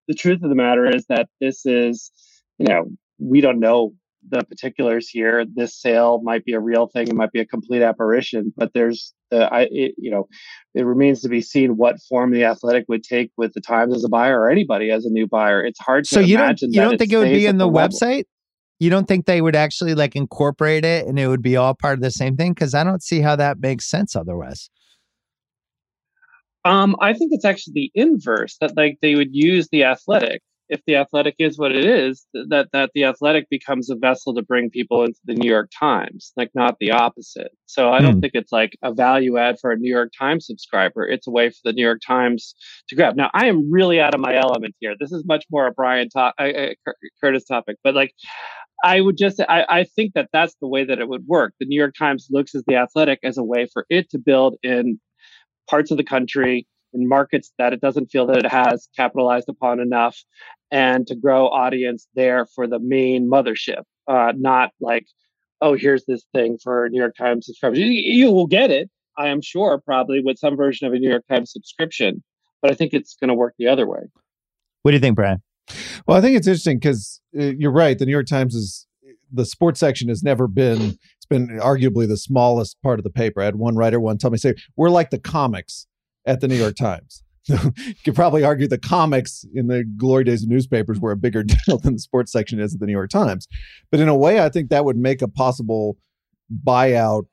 the truth of the matter is that this is, you know, we don't know the particulars here. This sale might be a real thing. It might be a complete apparition. But there's, uh, I, it, you know, it remains to be seen what form the Athletic would take with the Times as a buyer or anybody as a new buyer. It's hard So to you don't you don't think it would be in the level. website? You don't think they would actually like incorporate it and it would be all part of the same thing? Because I don't see how that makes sense otherwise. Um, I think it's actually the inverse that like they would use the athletic. If the athletic is what it is, that that the athletic becomes a vessel to bring people into the New York Times, like not the opposite. So I don't think it's like a value add for a New York Times subscriber. It's a way for the New York Times to grab. Now I am really out of my element here. This is much more a Bryan to- uh, uh, Curtis topic, but like I would just I, I think that that's the way that it would work. The New York Times looks as the athletic as a way for it to build in parts of the country in markets that it doesn't feel that it has capitalized upon enough and to grow audience there for the main mothership uh, not like oh here's this thing for new york times subscribers you, you will get it i am sure probably with some version of a new york times subscription but i think it's going to work the other way What do you think, Bryan? Well, I think it's interesting because uh, you're right. The New York Times is the sports section has never been. It's been arguably the smallest part of the paper. I had one writer one tell me say we're like the comics at the New York Times. you could probably argue the comics in the glory days of newspapers were a bigger deal than the sports section is at the New York Times. But in a way, I think that would make a possible buyout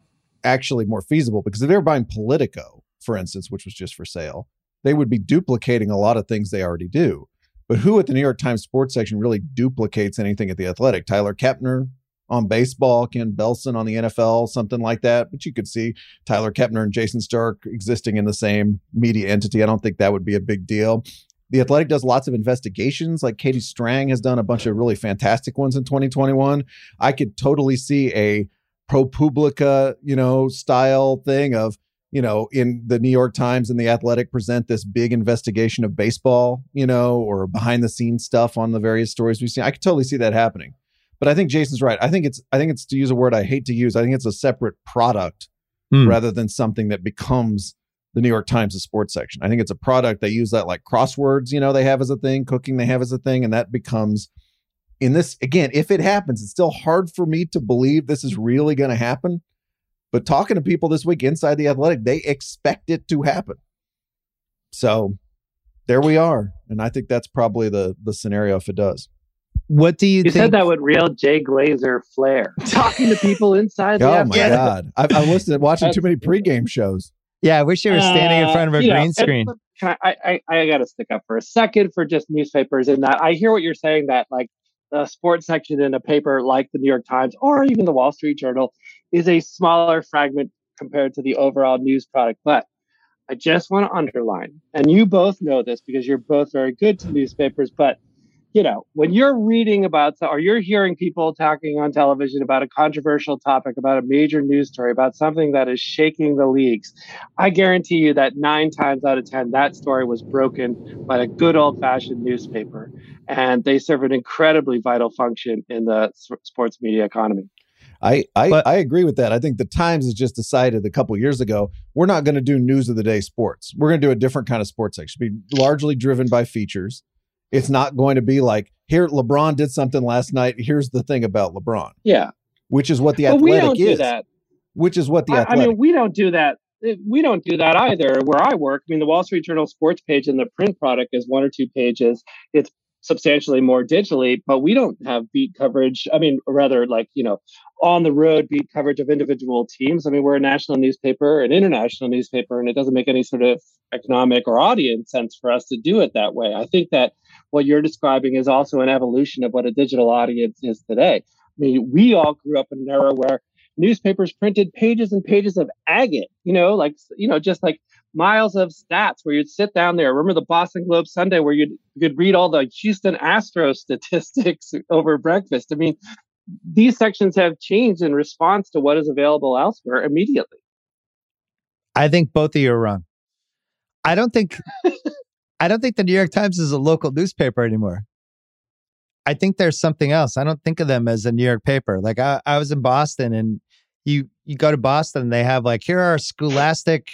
actually more feasible because if they were buying Politico, for instance, which was just for sale, they would be duplicating a lot of things they already do. But who at the New York Times sports section really duplicates anything at the Athletic? Tyler Kepner on baseball, Ken Belson on the NFL, something like that. But you could see Tyler Kepner and Jayson Stark existing in the same media entity. I don't think that would be a big deal. The Athletic does lots of investigations, like Katie Strang has done a bunch of really fantastic ones in 2021. I could totally see a ProPublica, you know, style thing of, you know, in the New York Times and the Athletic present this big investigation of baseball, you know, or behind the scenes stuff on the various stories we've seen. I could totally see that happening. But I think Jason's right. I think it's I think it's to use a word I hate to use. I think it's a separate product Hmm. rather than something that becomes the New York Times' sports section. I think it's a product they use that like crosswords, you know, they have as a thing, cooking they have as a thing, and that becomes in this again, if it happens, it's still hard for me to believe this is really going to happen. But talking to people this week inside the athletic, they expect it to happen. So there we are. And I think that's probably the the scenario if it does. What do you, think? You said that with real Jay Glazer flair. Talking to people inside the Oh my athletic. God. I've, I've listened watching too many pregame shows. yeah, I wish you were standing in Uh, front of a you know, green screen. I, I, I, I got to stick up for a second for just newspapers in that I hear what you're saying that like the sports section in a paper like the New York Times or even the Wall Street Journal is a smaller fragment compared to the overall news product. But I just want to underline, and you both know this because you're both very good to newspapers, but you know, when you're reading about or you're hearing people talking on television about a controversial topic, about a major news story, about something that is shaking the leagues, I guarantee you that nine times out of 10, that story was broken by a good old fashioned newspaper. And they serve an incredibly vital function in the sports media economy. I I, But- I agree with that. I think the Times has just decided a couple years ago we're not going to do news of the day sports. We're going to do a different kind of sports section. Be largely driven by features. It's not going to be like here LeBron did something last night. Here's the thing about LeBron, Yeah. which is what the but we athletic is. that. Which is what the I, I mean, we don't do that. We don't do that either. Where I work, I mean, the Wall Street Journal sports page in the print product is one or two pages. It's substantially more digitally, but we don't have beat coverage. I mean, rather like, you know, on the road beat coverage of individual teams. I mean, we're a national newspaper, an international newspaper, and it doesn't make any sort of economic or audience sense for us to do it that way. I think that what you're describing is also an evolution of what a digital audience is today. I mean, we all grew up in an era where newspapers printed pages and pages of agate, you know, like, you know, just like miles of stats where you'd sit down there. Remember the Boston Globe Sunday where you'd, you'd read all the Houston Astros statistics over breakfast. I mean, these sections have changed in response to what is available elsewhere immediately. I think both of you are wrong. I don't think I don't think the New York Times is a local newspaper anymore. I think there's something else. I don't think of them as a New York paper. Like I, I was in Boston and you you go to Boston, they have like here are scholastic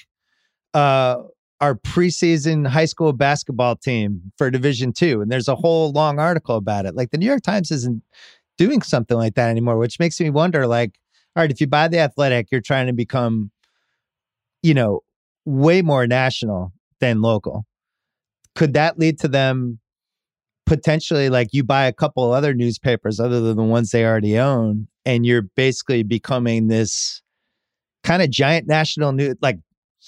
uh our preseason high school basketball team for division two. And there's a whole long article about it. Like the New York Times isn't doing something like that anymore, which makes me wonder like, all right, if you buy the athletic, you're trying to become you know, way more national than local. Could that lead to them potentially like you buy a couple other newspapers other than the ones they already own, and you're basically becoming this kind of giant national news, like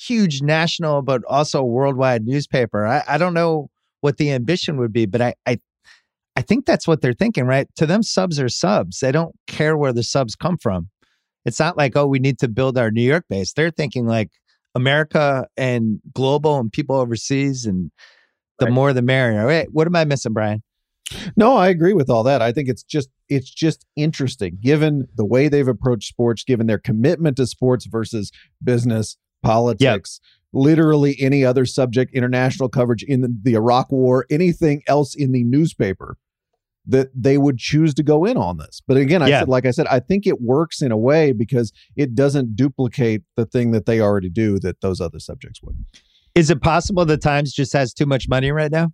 huge national, but also worldwide newspaper? I, I don't know what the ambition would be, but I, I I think that's what they're thinking, right? To them, subs are subs. They don't care where the subs come from. It's not like, oh, we need to build our New York base. They're thinking like America and global and people overseas, and the Right. more the merrier. Wait, what am I missing, Bryan? No, I agree with all that. I think it's just it's just interesting given the way they've approached sports, given their commitment to sports versus business, politics, literally any other subject, international coverage in the, the Iraq war, anything else in the newspaper that they would choose to go in on this. But again, I Yeah. said like I said, I think it works in a way because it doesn't duplicate the thing that they already do that those other subjects would. Is it possible the Times just has too much money right now?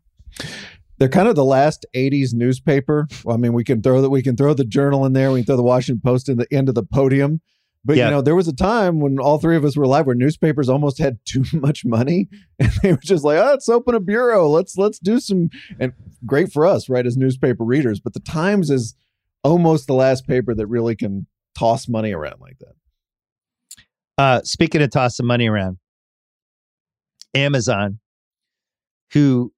they're kind of the last 80s newspaper. Well, I mean, we can throw that we can throw the journal in there, we can throw the Washington Post in the end of the podium. But Yeah. you know, there was a time when all three of us were alive where newspapers almost had too much money. And they were just like, oh, let's open a bureau. Let's let's do some and great for us, right, as newspaper readers. But the Times is almost the last paper that really can toss money around like that. Uh, speaking of tossing money around, Amazon, who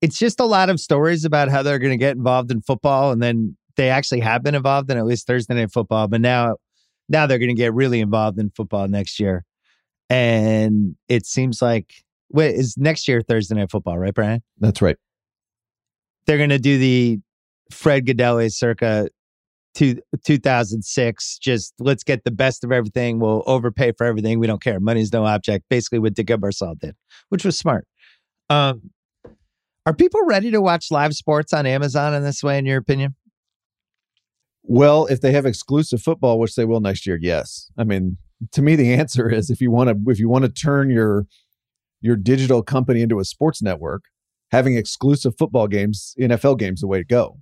it's just a lot of stories about how they're going to get involved in football, and then they actually have been involved in at least Thursday night football, but now now they're going to get really involved in football next year, and it seems like wait is next year Thursday night football, right, Bryan? That's right. They're going to do the Fred Gaudelli circa two, 2006. Just let's get the best of everything. We'll overpay for everything. We don't care. Money's no object. Basically, what Dick Ebersol did, which was smart. Um, are people ready to watch live sports on Amazon in this way, in your opinion? Well, if they have exclusive football, which they will next year, yes. I mean, to me, the answer is if you want to if you want to turn your your digital company into a sports network, having exclusive football games, NFL games, the way to go.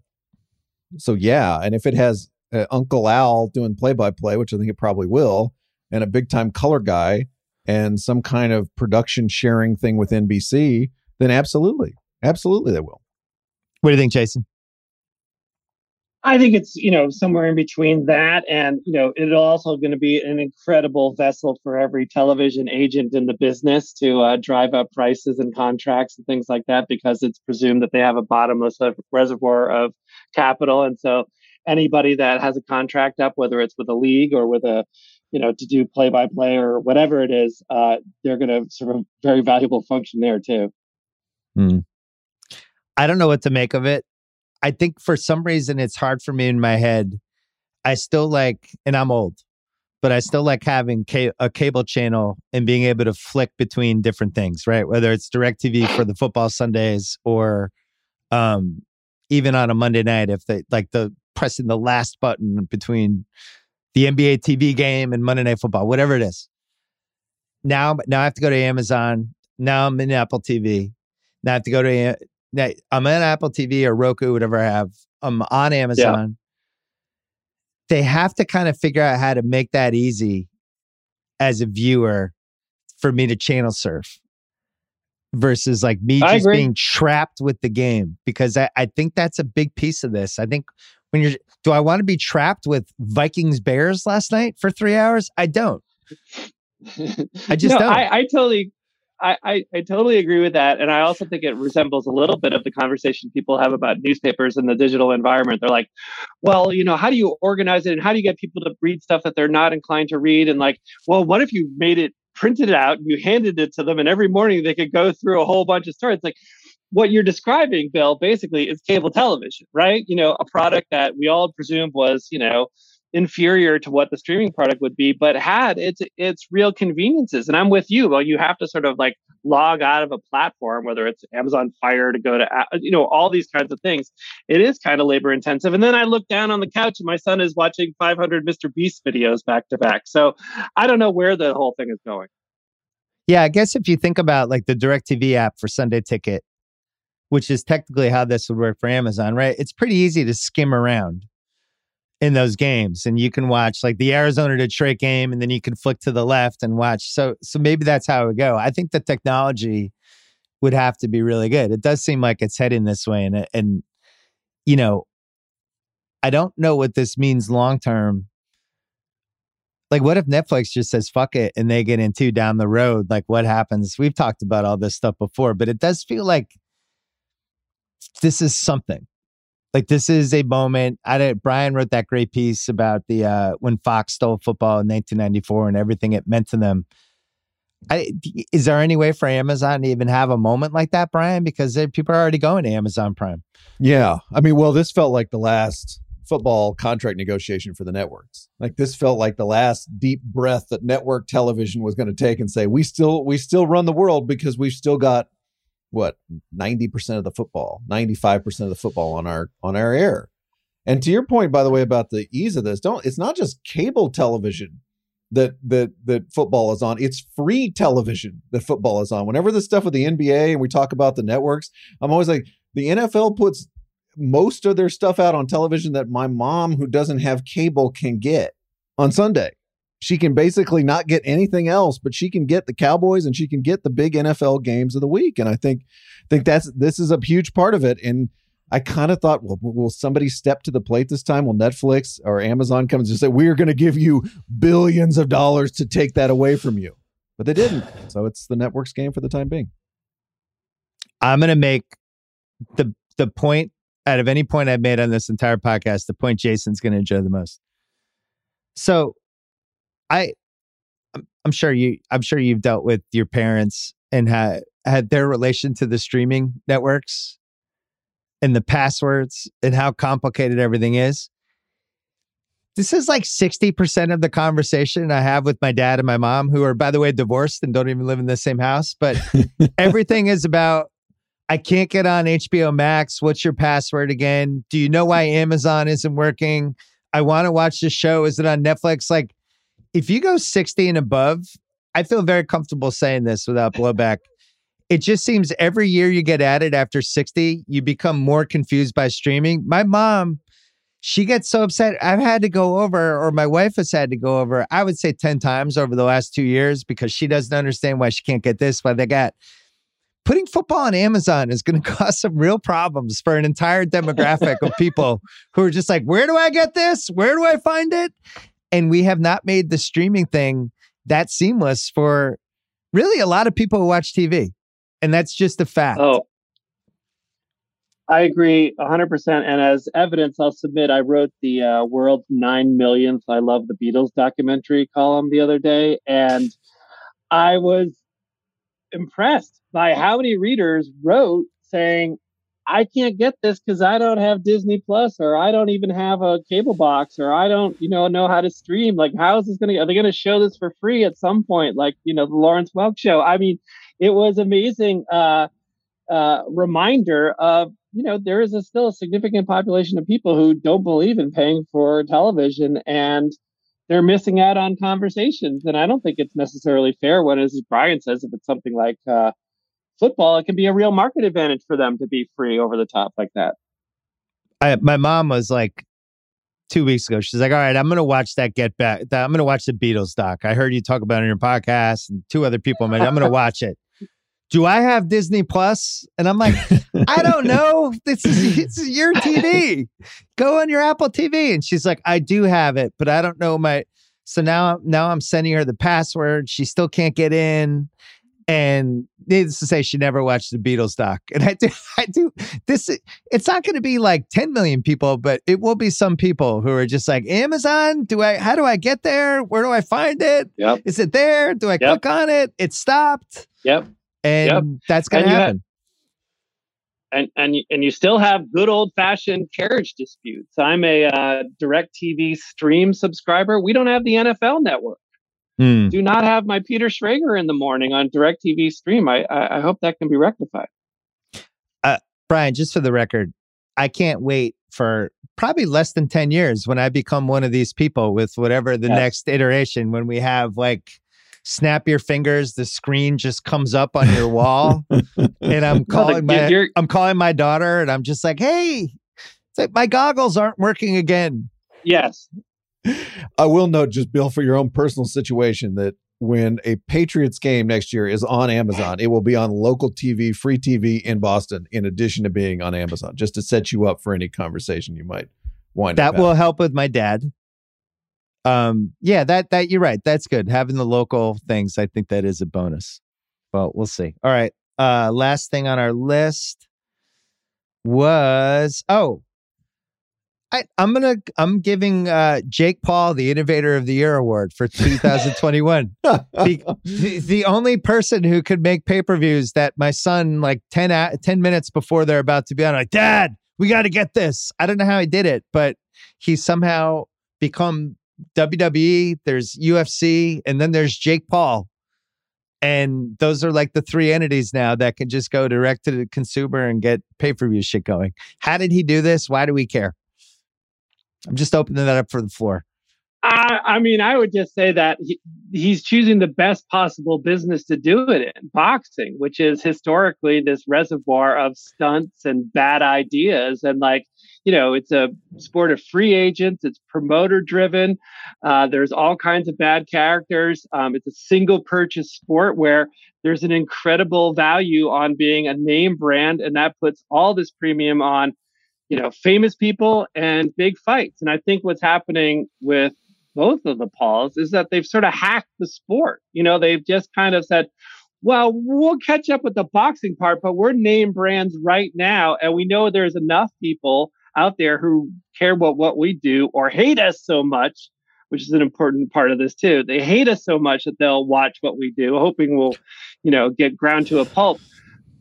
So yeah, and if it has uh, Uncle Al doing play by play, which I think it probably will, and a big time color guy and some kind of production sharing thing with NBC, then absolutely, absolutely they will. What do you think, Jason? I think it's you know somewhere in between that and you know it's also going to be an incredible vessel for every television agent in the business to uh, drive up prices and contracts and things like that because it's presumed that they have a bottomless reservoir of capital and so anybody that has a contract up whether it's with a league or with a you know to do play by play or whatever it is uh, they're going to sort of very valuable function there too. Hmm. I don't know what to make of it. I think for some reason it's hard for me in my head. I still like, and I'm old, but I still like having ca- a cable channel and being able to flick between different things, right? Whether it's DirecTV for the football Sundays or um, even on a Monday night, if they like the pressing the last button between the NBA TV game and Monday Night Football, whatever it is. Now, now I have to go to Amazon. Now I'm in Apple TV. Now I have to go to now, I'm on Apple TV or Roku, whatever I have. I'm on Amazon. Yeah. They have to kind of figure out how to make that easy as a viewer for me to channel surf versus like me just being trapped with the game because I, I think that's a big piece of this. I think when you're, do I want to be trapped with Vikings Bears last night for three hours? I don't. I just no, don't. I, I totally I, I, totally agree with that. And I also think it resembles a little bit of the conversation people have about newspapers in the digital environment. They're like, well, you know, how do you organize it and how do you get people to read stuff that they're not inclined to read? And like, well, what if you made it printed it out and you handed it to them and every morning they could go through a whole bunch of stories? like, what you're describing, Bill, basically is cable television, right? You know, a product that we all presumed was, you know, inferior to what the streaming product would be, but had its its real conveniences. And I'm with you. Well, you have to sort of like log out of a platform, whether it's Amazon Fire to go to, uh, you know, all these kinds of things. It is kind of labor intensive. And then I look down on the couch and my son is watching 500 Mr. Beast videos back to back. So I don't know where the whole thing is going. Yeah, I guess if you think about like the DirecTV app for Sunday Ticket, which is technically how this would work for Amazon, right? It's pretty easy to skim around in those games and you can watch like the Arizona Detroit game and then you can flick to the left and watch. So so maybe that's how it would go. I think the technology would have to be really good. It does seem like it's heading this way and and you know I don't know what this means long term. Like what if Netflix just says fuck it and they get into down the road? Like what happens? We've talked about all this stuff before but it does feel like this is something like this is a moment. I did, Bryan wrote that great piece about the uh, when Fox stole football in 1994 and everything it meant to them. I, is there any way for Amazon to even have a moment like that, Bryan? Because people are already going to Amazon Prime. Yeah, I mean, well, this felt like the last football contract negotiation for the networks. Like this felt like the last deep breath that network television was going to take and say, we still we still run the world because we've still got what 90% of the football 95% of the football on our on our air. And to your point by the way about the ease of this don't it's not just cable television that that that football is on. It's free television that football is on. Whenever the stuff with the nba and we talk about the networks i'm always like the nfl puts most of their stuff out on television that my mom who doesn't have cable can get on sunday she can basically not get anything else, but she can get the Cowboys and she can get the big NFL games of the week. And I think think that's this is a huge part of it. And I kind of thought, well, will somebody step to the plate this time? Will Netflix or Amazon come and say, we are going to give you billions of dollars to take that away from you? But they didn't. So it's the network's game for the time being. I'm going to make the the point out of any point I've made on this entire podcast, the point Jason's going to enjoy the most. So, I, I'm sure you, I'm sure you've dealt with your parents and had had their relation to the streaming networks and the passwords and how complicated everything is. This is like 60% of the conversation I have with my dad and my mom, who are, by the way, divorced and don't even live in the same house. But everything is about I can't get on HBO Max. What's your password again? Do you know why Amazon isn't working? I want to watch the show. Is it on Netflix? Like, if you go 60 and above, I feel very comfortable saying this without blowback it just seems every year you get it after 60, you become more confused by streaming. My mom, she gets so upset. I've had to go over, or my wife has had to go over, I would say 10 times over the last two years because she doesn't understand why she can't get this, why they got. Putting football on Amazon is going to cause some real problems for an entire demographic of people who are just like, where do I get this? Where do I find it? And we have not made the streaming thing that seamless for really a lot of people who watch TV and that's just a fact. Oh, I agree 100%. And as evidence, I'll submit I wrote the uh, world's nine millionth I Love the Beatles documentary column the other day. And I was impressed by how many readers wrote saying, I can't get this because I don't have Disney Plus or I don't even have a cable box or I don't, you know, know how to stream. Like, how is this going to, are they going to show this for free at some point? Like, you know, the Lawrence Welk show. I mean, it was amazing uh, uh, reminder of you know there is a, still a significant population of people who don't believe in paying for television and they're missing out on conversations and i don't think it's necessarily fair when as bryan says if it's something like uh, football it can be a real market advantage for them to be free over the top like that I, my mom was like two weeks ago she's like all right i'm gonna watch that get back that, i'm gonna watch the beatles doc i heard you talk about it in your podcast and two other people i'm gonna watch it do I have Disney Plus? And I'm like, I don't know. This is it's your TV. Go on your Apple TV. And she's like, I do have it, but I don't know my. So now, now I'm sending her the password. She still can't get in. And needless to say, she never watched the Beatles doc. And I do, I do this. It's not going to be like 10 million people, but it will be some people who are just like, Amazon, do I, how do I get there? Where do I find it? Yep. Is it there? Do I yep. click on it? It stopped. Yep and yep. that's going to happen. and and and you still have good old fashioned carriage disputes. I'm a uh, TV stream subscriber. We don't have the NFL network. Hmm. Do not have my Peter Schrager in the morning on DirecTV stream. I I, I hope that can be rectified. Uh, Bryan, just for the record, I can't wait for probably less than 10 years when I become one of these people with whatever the yes. next iteration when we have like snap your fingers, the screen just comes up on your wall. and I'm calling my I'm calling my daughter and I'm just like, hey, like my goggles aren't working again. Yes. I will note just Bill for your own personal situation that when a Patriots game next year is on Amazon, it will be on local TV, free TV in Boston, in addition to being on Amazon, just to set you up for any conversation you might wind that will help with my dad. Um yeah that that you're right that's good. Having the local things i think that is a bonus but we'll see. All right uh last thing on our list was oh I, I'm gonna I'm giving uh, Jake Paul the Innovator of the Year award for 2021. the, the, the, only person who could make pay per views that my son like 10, 10 minutes before they're about to be on, like Dad, we got to get this. I don't know how he did it, but he somehow become WWE, there's UFC, and then there's Jake Paul. And those are like the three entities now that can just go direct to the consumer and get pay per view shit going. How did he do this? Why do we care? I'm just opening that up for the floor. I, I mean, I would just say that he, he's choosing the best possible business to do it in boxing, which is historically this reservoir of stunts and bad ideas. And like, you know, it's a sport of free agents. It's promoter driven. Uh, there's all kinds of bad characters. Um, it's a single purchase sport where there's an incredible value on being a name brand, and that puts all this premium on you know, famous people and big fights. And I think what's happening with both of the Pauls is that they've sort of hacked the sport. You know, they've just kind of said, well, we'll catch up with the boxing part, but we're name brands right now. And we know there's enough people out there who care about what we do or hate us so much, which is an important part of this too. They hate us so much that they'll watch what we do, hoping we'll, you know, get ground to a pulp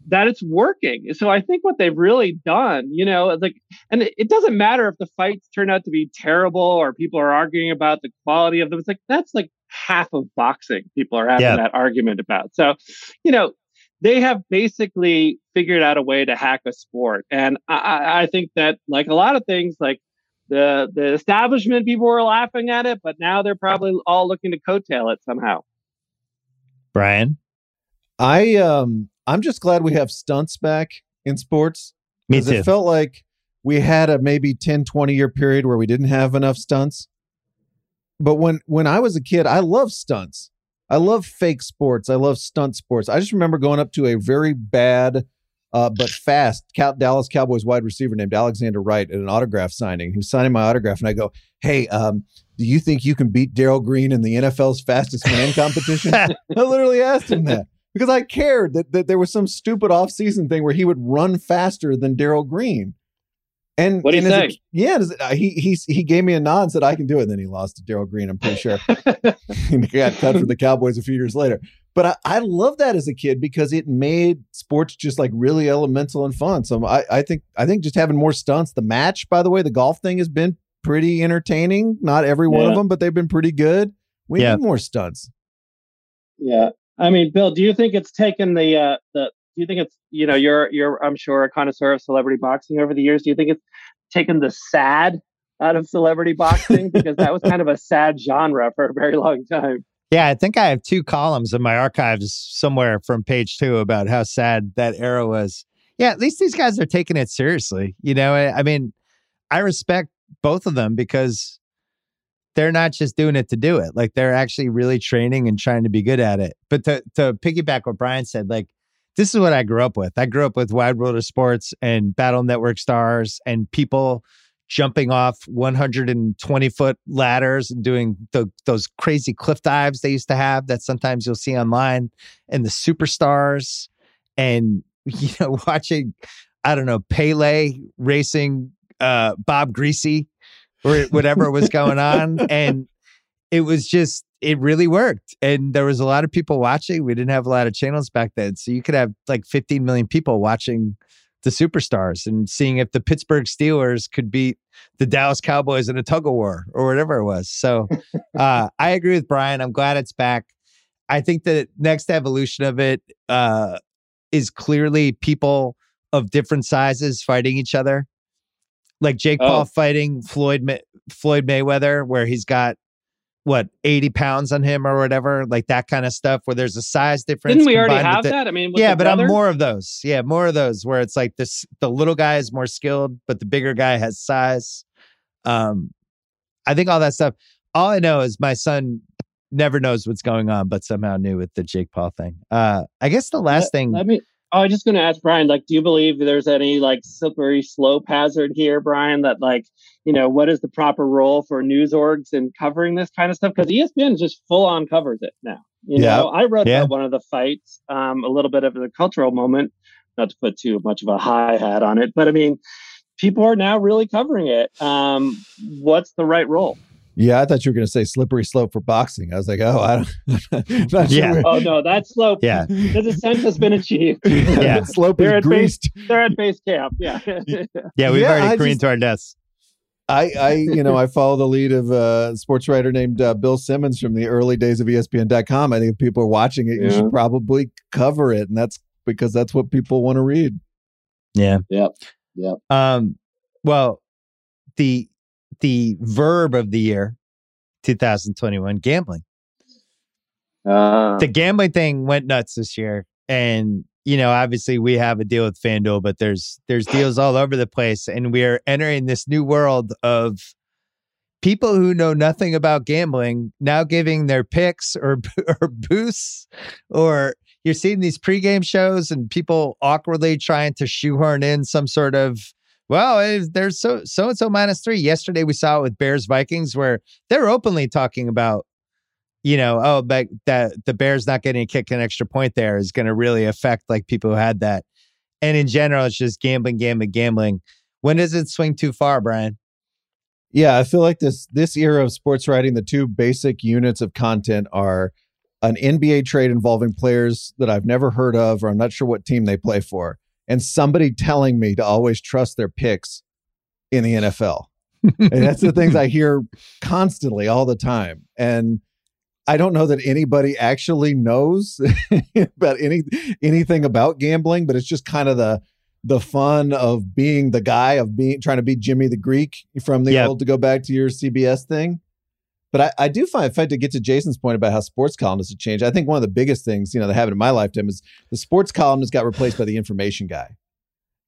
that it's working. So I think what they've really done, you know, like, and it, it, doesn't matter if the fights turn out to be terrible or people are arguing about the quality of them. It's like, that's like half of boxing people are having yeah. that argument about. So, you know, they have basically figured out a way to hack a sport. And I, I think that like a lot of things, like the, the establishment people were laughing at it, but now they're probably all looking to coattail it somehow. Bryan? I um I'm just glad we have stunts back in sports. Me too. It felt like we had a maybe 10, 20 year period where we didn't have enough stunts. But when when I was a kid, I love stunts. I love fake sports. I love stunt sports. I just remember going up to a very bad uh, but fast Dallas Cowboys wide receiver named Alexander Wright at an autograph signing. He was signing my autograph, and I go, "Hey, um, do you think you can beat Darrell Green in the NFL's fastest man competition?" I literally asked him that because I cared that, that there was some stupid offseason thing where he would run faster than Darrell Green. And what do you say? A, yeah, uh, he he he gave me a nod and said I can do it. And then he lost to Darrell Green. I'm pretty sure he got cut from the Cowboys a few years later. But I, I love that as a kid because it made sports just like really elemental and fun. So I, I think I think just having more stunts. The match, by the way, the golf thing has been pretty entertaining. Not every one yeah. of them, but they've been pretty good. We yeah. need more stunts. Yeah, I mean, Bill, do you think it's taken the uh, the? Do you think it's you know you're you're I'm sure a connoisseur of celebrity boxing over the years. Do you think it's taken the sad out of celebrity boxing because that was kind of a sad genre for a very long time? Yeah, I think I have two columns in my archives somewhere from page two about how sad that era was. Yeah, at least these guys are taking it seriously. You know, I, I mean, I respect both of them because they're not just doing it to do it. Like they're actually really training and trying to be good at it. But to to piggyback what Bryan said, like this is what I grew up with. I grew up with Wide World of Sports and Battle Network stars and people jumping off 120 foot ladders and doing the, those crazy cliff dives they used to have that sometimes you'll see online and the superstars and you know watching I don't know Pele racing uh Bob or whatever was going on. And it was just, it really worked. And there was a lot of people watching. We didn't have a lot of channels back then. So you could have like 15 million people watching the superstars and seeing if the Pittsburgh Steelers could beat the Dallas Cowboys in a tug of war or whatever it was. So uh, I agree with Bryan. I'm glad it's back. I think the next evolution of it uh, is clearly people of different sizes fighting each other like Jake oh. Paul fighting Floyd May- Floyd Mayweather, where he's got what 80 pounds on him or whatever, like that kind of stuff, where there's a size difference. Didn't we already have the, that? I mean, yeah, but brother? I'm more of those. Yeah, more of those where it's like this: the little guy is more skilled, but the bigger guy has size. Um, I think all that stuff. All I know is my son never knows what's going on, but somehow knew with the Jake Paul thing. Uh, I guess the last let, thing. Let me Oh, I was just going to ask Bryan, like, do you believe there's any like slippery slope hazard here, Bryan? That like, you know, what is the proper role for news orgs in covering this kind of stuff? Because ESPN just full on covers it now. You yeah. know, I wrote yeah. about one of the fights, um, a little bit of the cultural moment, not to put too much of a high hat on it, but I mean, people are now really covering it. Um, what's the right role? Yeah, I thought you were going to say slippery slope for boxing. I was like, oh, I don't. yeah. Sure. Oh no, that slope. Yeah. The descent has been achieved. yeah. slope they're is greased. Base, they're at base camp. Yeah. yeah, we've yeah, already careened to our deaths. I, I, you know, I follow the lead of a sports writer named uh, Bill Simmons from the early days of ESPN.com. I think if people are watching it, yeah. you should probably cover it, and that's because that's what people want to read. Yeah. Yep. Yep. Um. Well, the the verb of the year, 2021, gambling. Uh, the gambling thing went nuts this year. And, you know, obviously we have a deal with FanDuel, but there's there's deals all over the place. And we are entering this new world of people who know nothing about gambling now giving their picks or or boosts or you're seeing these pregame shows and people awkwardly trying to shoehorn in some sort of Well, there's so so and so minus three. Yesterday we saw it with Bears Vikings where they're openly talking about, you know, oh, but that the Bears not getting a kick an extra point there is going to really affect like people who had that. And in general, it's just gambling, gambling, gambling. When does it swing too far, Bryan? Yeah, I feel like this this era of sports writing, the two basic units of content are an NBA trade involving players that I've never heard of or I'm not sure what team they play for, and somebody telling me to always trust their picks in the NFL. and that's the things I hear constantly all the time. And I don't know that anybody actually knows about any anything about gambling, but it's just kind of the the fun of being the guy of being trying to be Jimmy the Greek from the yep. old to go back to your CBS thing. But I, I do find, if I to get to Jason's point about how sports columnists have changed, I think one of the biggest things, you know, that happened in my lifetime is the sports columnist got replaced by the information guy.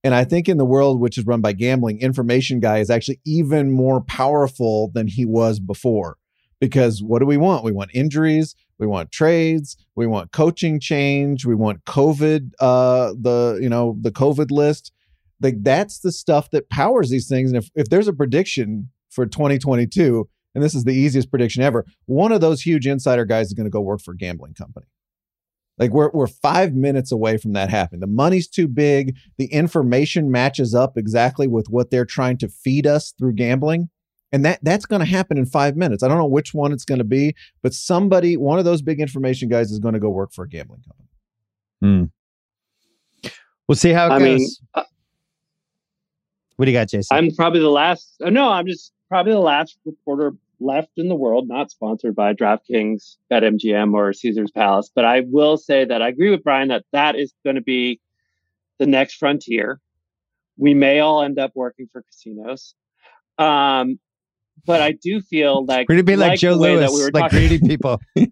And I think in the world which is run by gambling, information guy is actually even more powerful than he was before. Because what do we want? We want injuries, we want trades, we want coaching change, we want COVID, uh, the you know the COVID list. Like that's the stuff that powers these things. And if if there's a prediction for 2022, and this is the easiest prediction ever, one of those huge insider guys is going to go work for a gambling company. Like we're we're five minutes away from that happening. The money's too big. The information matches up exactly with what they're trying to feed us through gambling and that that's going to happen in five minutes. I don't know which one it's going to be, but somebody, one of those big information guys, is going to go work for a gambling company. Hmm. We'll see how it I goes. Mean, uh, what do you got, Jason? I'm probably the last. Uh, no, I'm just probably the last reporter left in the world, not sponsored by DraftKings, BetMGM, or Caesar's Palace. But I will say that I agree with Bryan that that is going to be the next frontier. We may all end up working for casinos. Um, but I do feel like we're gonna be like, like Joe Lewis, we like greedy people. in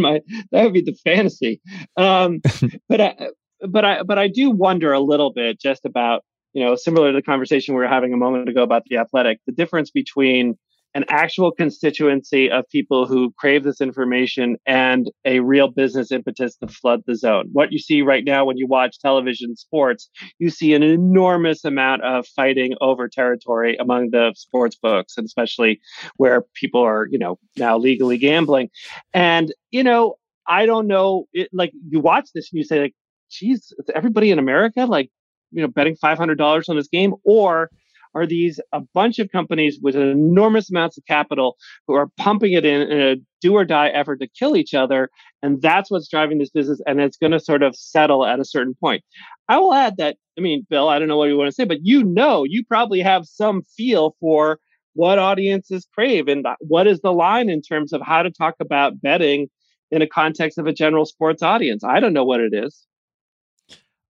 my that would be the fantasy. Um, but I, but I, but I do wonder a little bit just about you know similar to the conversation we were having a moment ago about the athletic, the difference between an actual constituency of people who crave this information and a real business impetus to flood the zone. What you see right now when you watch television sports, you see an enormous amount of fighting over territory among the sports books, and especially where people are, you know, now legally gambling. And, you know, I don't know, it, like you watch this and you say, like, geez, everybody in America, like, you know, betting $500 on this game, or are these a bunch of companies with enormous amounts of capital who are pumping it in in a do or die effort to kill each other. And that's what's driving this business. And it's going to sort of settle at a certain point. I will add that, I mean, Bill, I don't know what you want to say, but you know, you probably have some feel for what audiences crave and what is the line in terms of how to talk about betting in a context of a general sports audience. I don't know what it is.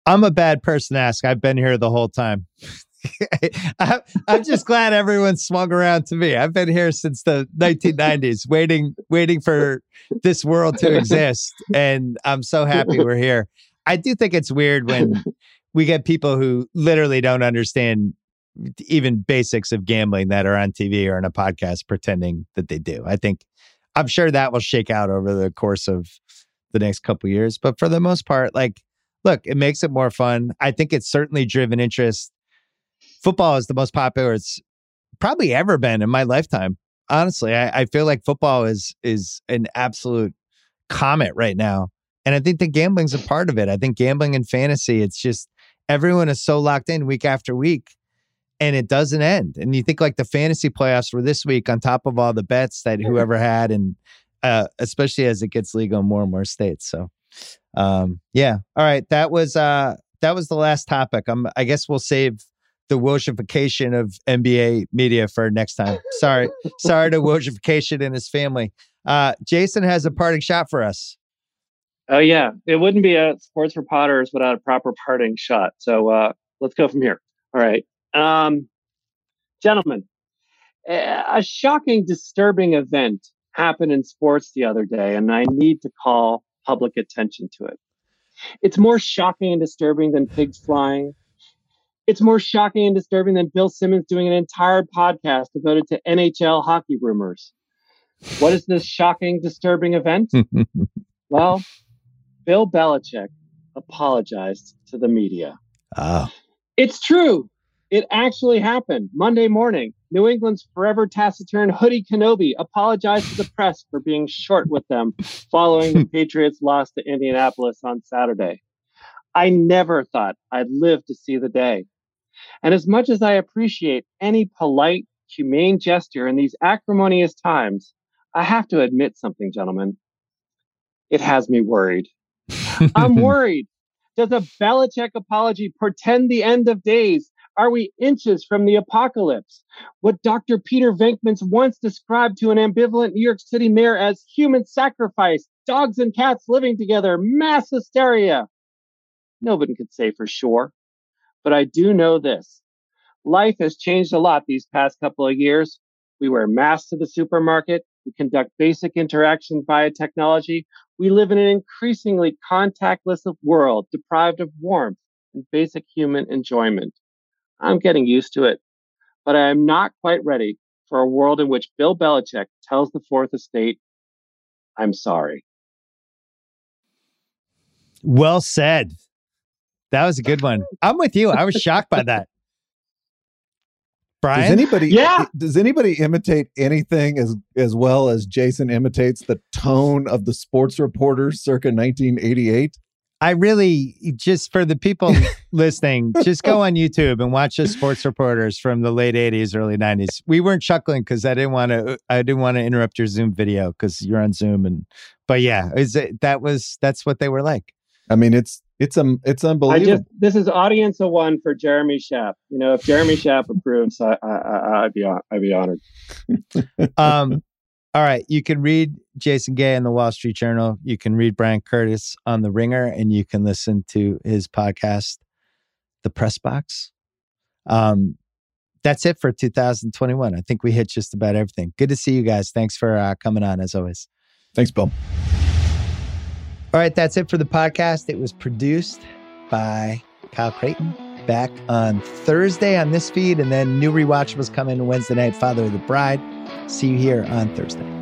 I'm a bad person to ask. I've been here the whole time. I, am just glad everyone swung around to me. I've been here since the 1990s, waiting, waiting for this world to exist, and I'm so happy we're here. I do think it's weird when we get people who literally don't understand even basics of gambling that are on TV or in a podcast pretending that they do. I think I'm sure that will shake out over the course of the next couple years, but for the most part, like, look, it makes it more fun. I think it's certainly driven interest football is the most popular it's probably ever been in my lifetime. Honestly, I, I feel like football is is an absolute comet right now. And I think the gambling's a part of it. I think gambling and fantasy, it's just everyone is so locked in week after week and it doesn't end. And you think like the fantasy playoffs were this week on top of all the bets that whoever had, and uh, especially as it gets legal in more and more states. So, um, yeah. All right. That was, uh, that was the last topic. I'm, I guess we'll save the Wojcification of NBA media for next time. Sorry, sorry to Wojcification and his family. Uh, Jason has a parting shot for us. Oh yeah, it wouldn't be a Sports Repodders without a proper parting shot. So uh, let's go from here. All right, um, gentlemen, a shocking, disturbing event happened in sports the other day, and I need to call public attention to it. It's more shocking and disturbing than pigs flying it's more shocking and disturbing than Bill Simmons doing an entire podcast devoted to NHL hockey rumors. What is this shocking, disturbing event? well, Bill Belichick apologized to the media. Oh. It's true. It actually happened Monday morning. New England's forever taciturn Hoodie Kenobi apologized to the press for being short with them following the Patriots' loss to Indianapolis on Saturday. I never thought I'd live to see the day. And as much as I appreciate any polite, humane gesture in these acrimonious times, I have to admit something, gentlemen. It has me worried. I'm worried. Does a Belichick apology portend the end of days? Are we inches from the apocalypse? What Dr. Peter Venkmans once described to an ambivalent New York City mayor as human sacrifice, dogs and cats living together, mass hysteria. Nobody could say for sure. But I do know this. Life has changed a lot these past couple of years. We wear masks to the supermarket. We conduct basic interaction via technology. We live in an increasingly contactless world deprived of warmth and basic human enjoyment. I'm getting used to it, but I am not quite ready for a world in which Bill Belichick tells the fourth estate, I'm sorry. Well said. That was a good one. I'm with you. I was shocked by that. Bryan, Does anybody Yeah. does anybody imitate anything as as well as Jason imitates the tone of the sports reporters circa 1988? I really just for the people listening, just go on YouTube and watch the sports reporters from the late 80s, early 90s. We weren't chuckling because I didn't want to I didn't want to interrupt your Zoom video because you're on Zoom and but yeah, is it that was that's what they were like. I mean, it's it's um it's I unbelievable. just this is audience of one for Jeremy Schaap. You know, if Jeremy Schaap approves, I, I, I, I'd be hon- I'd be honored. Um all right, you can read Jason Gay in the Wall Street Journal. You can read Bryan Curtis on The Ringer and you can listen to his podcast The Press Box. Um that's it for 2021. I think we hit just about everything. Good to see you guys. Thanks for uh, coming on as always. Thanks, Bill. All right, that's it for the podcast. It was produced by Kyle Crichton. Back on Thursday on this feed, and then new rewatchables coming Wednesday night. Father of the Bride. See you here on Thursday.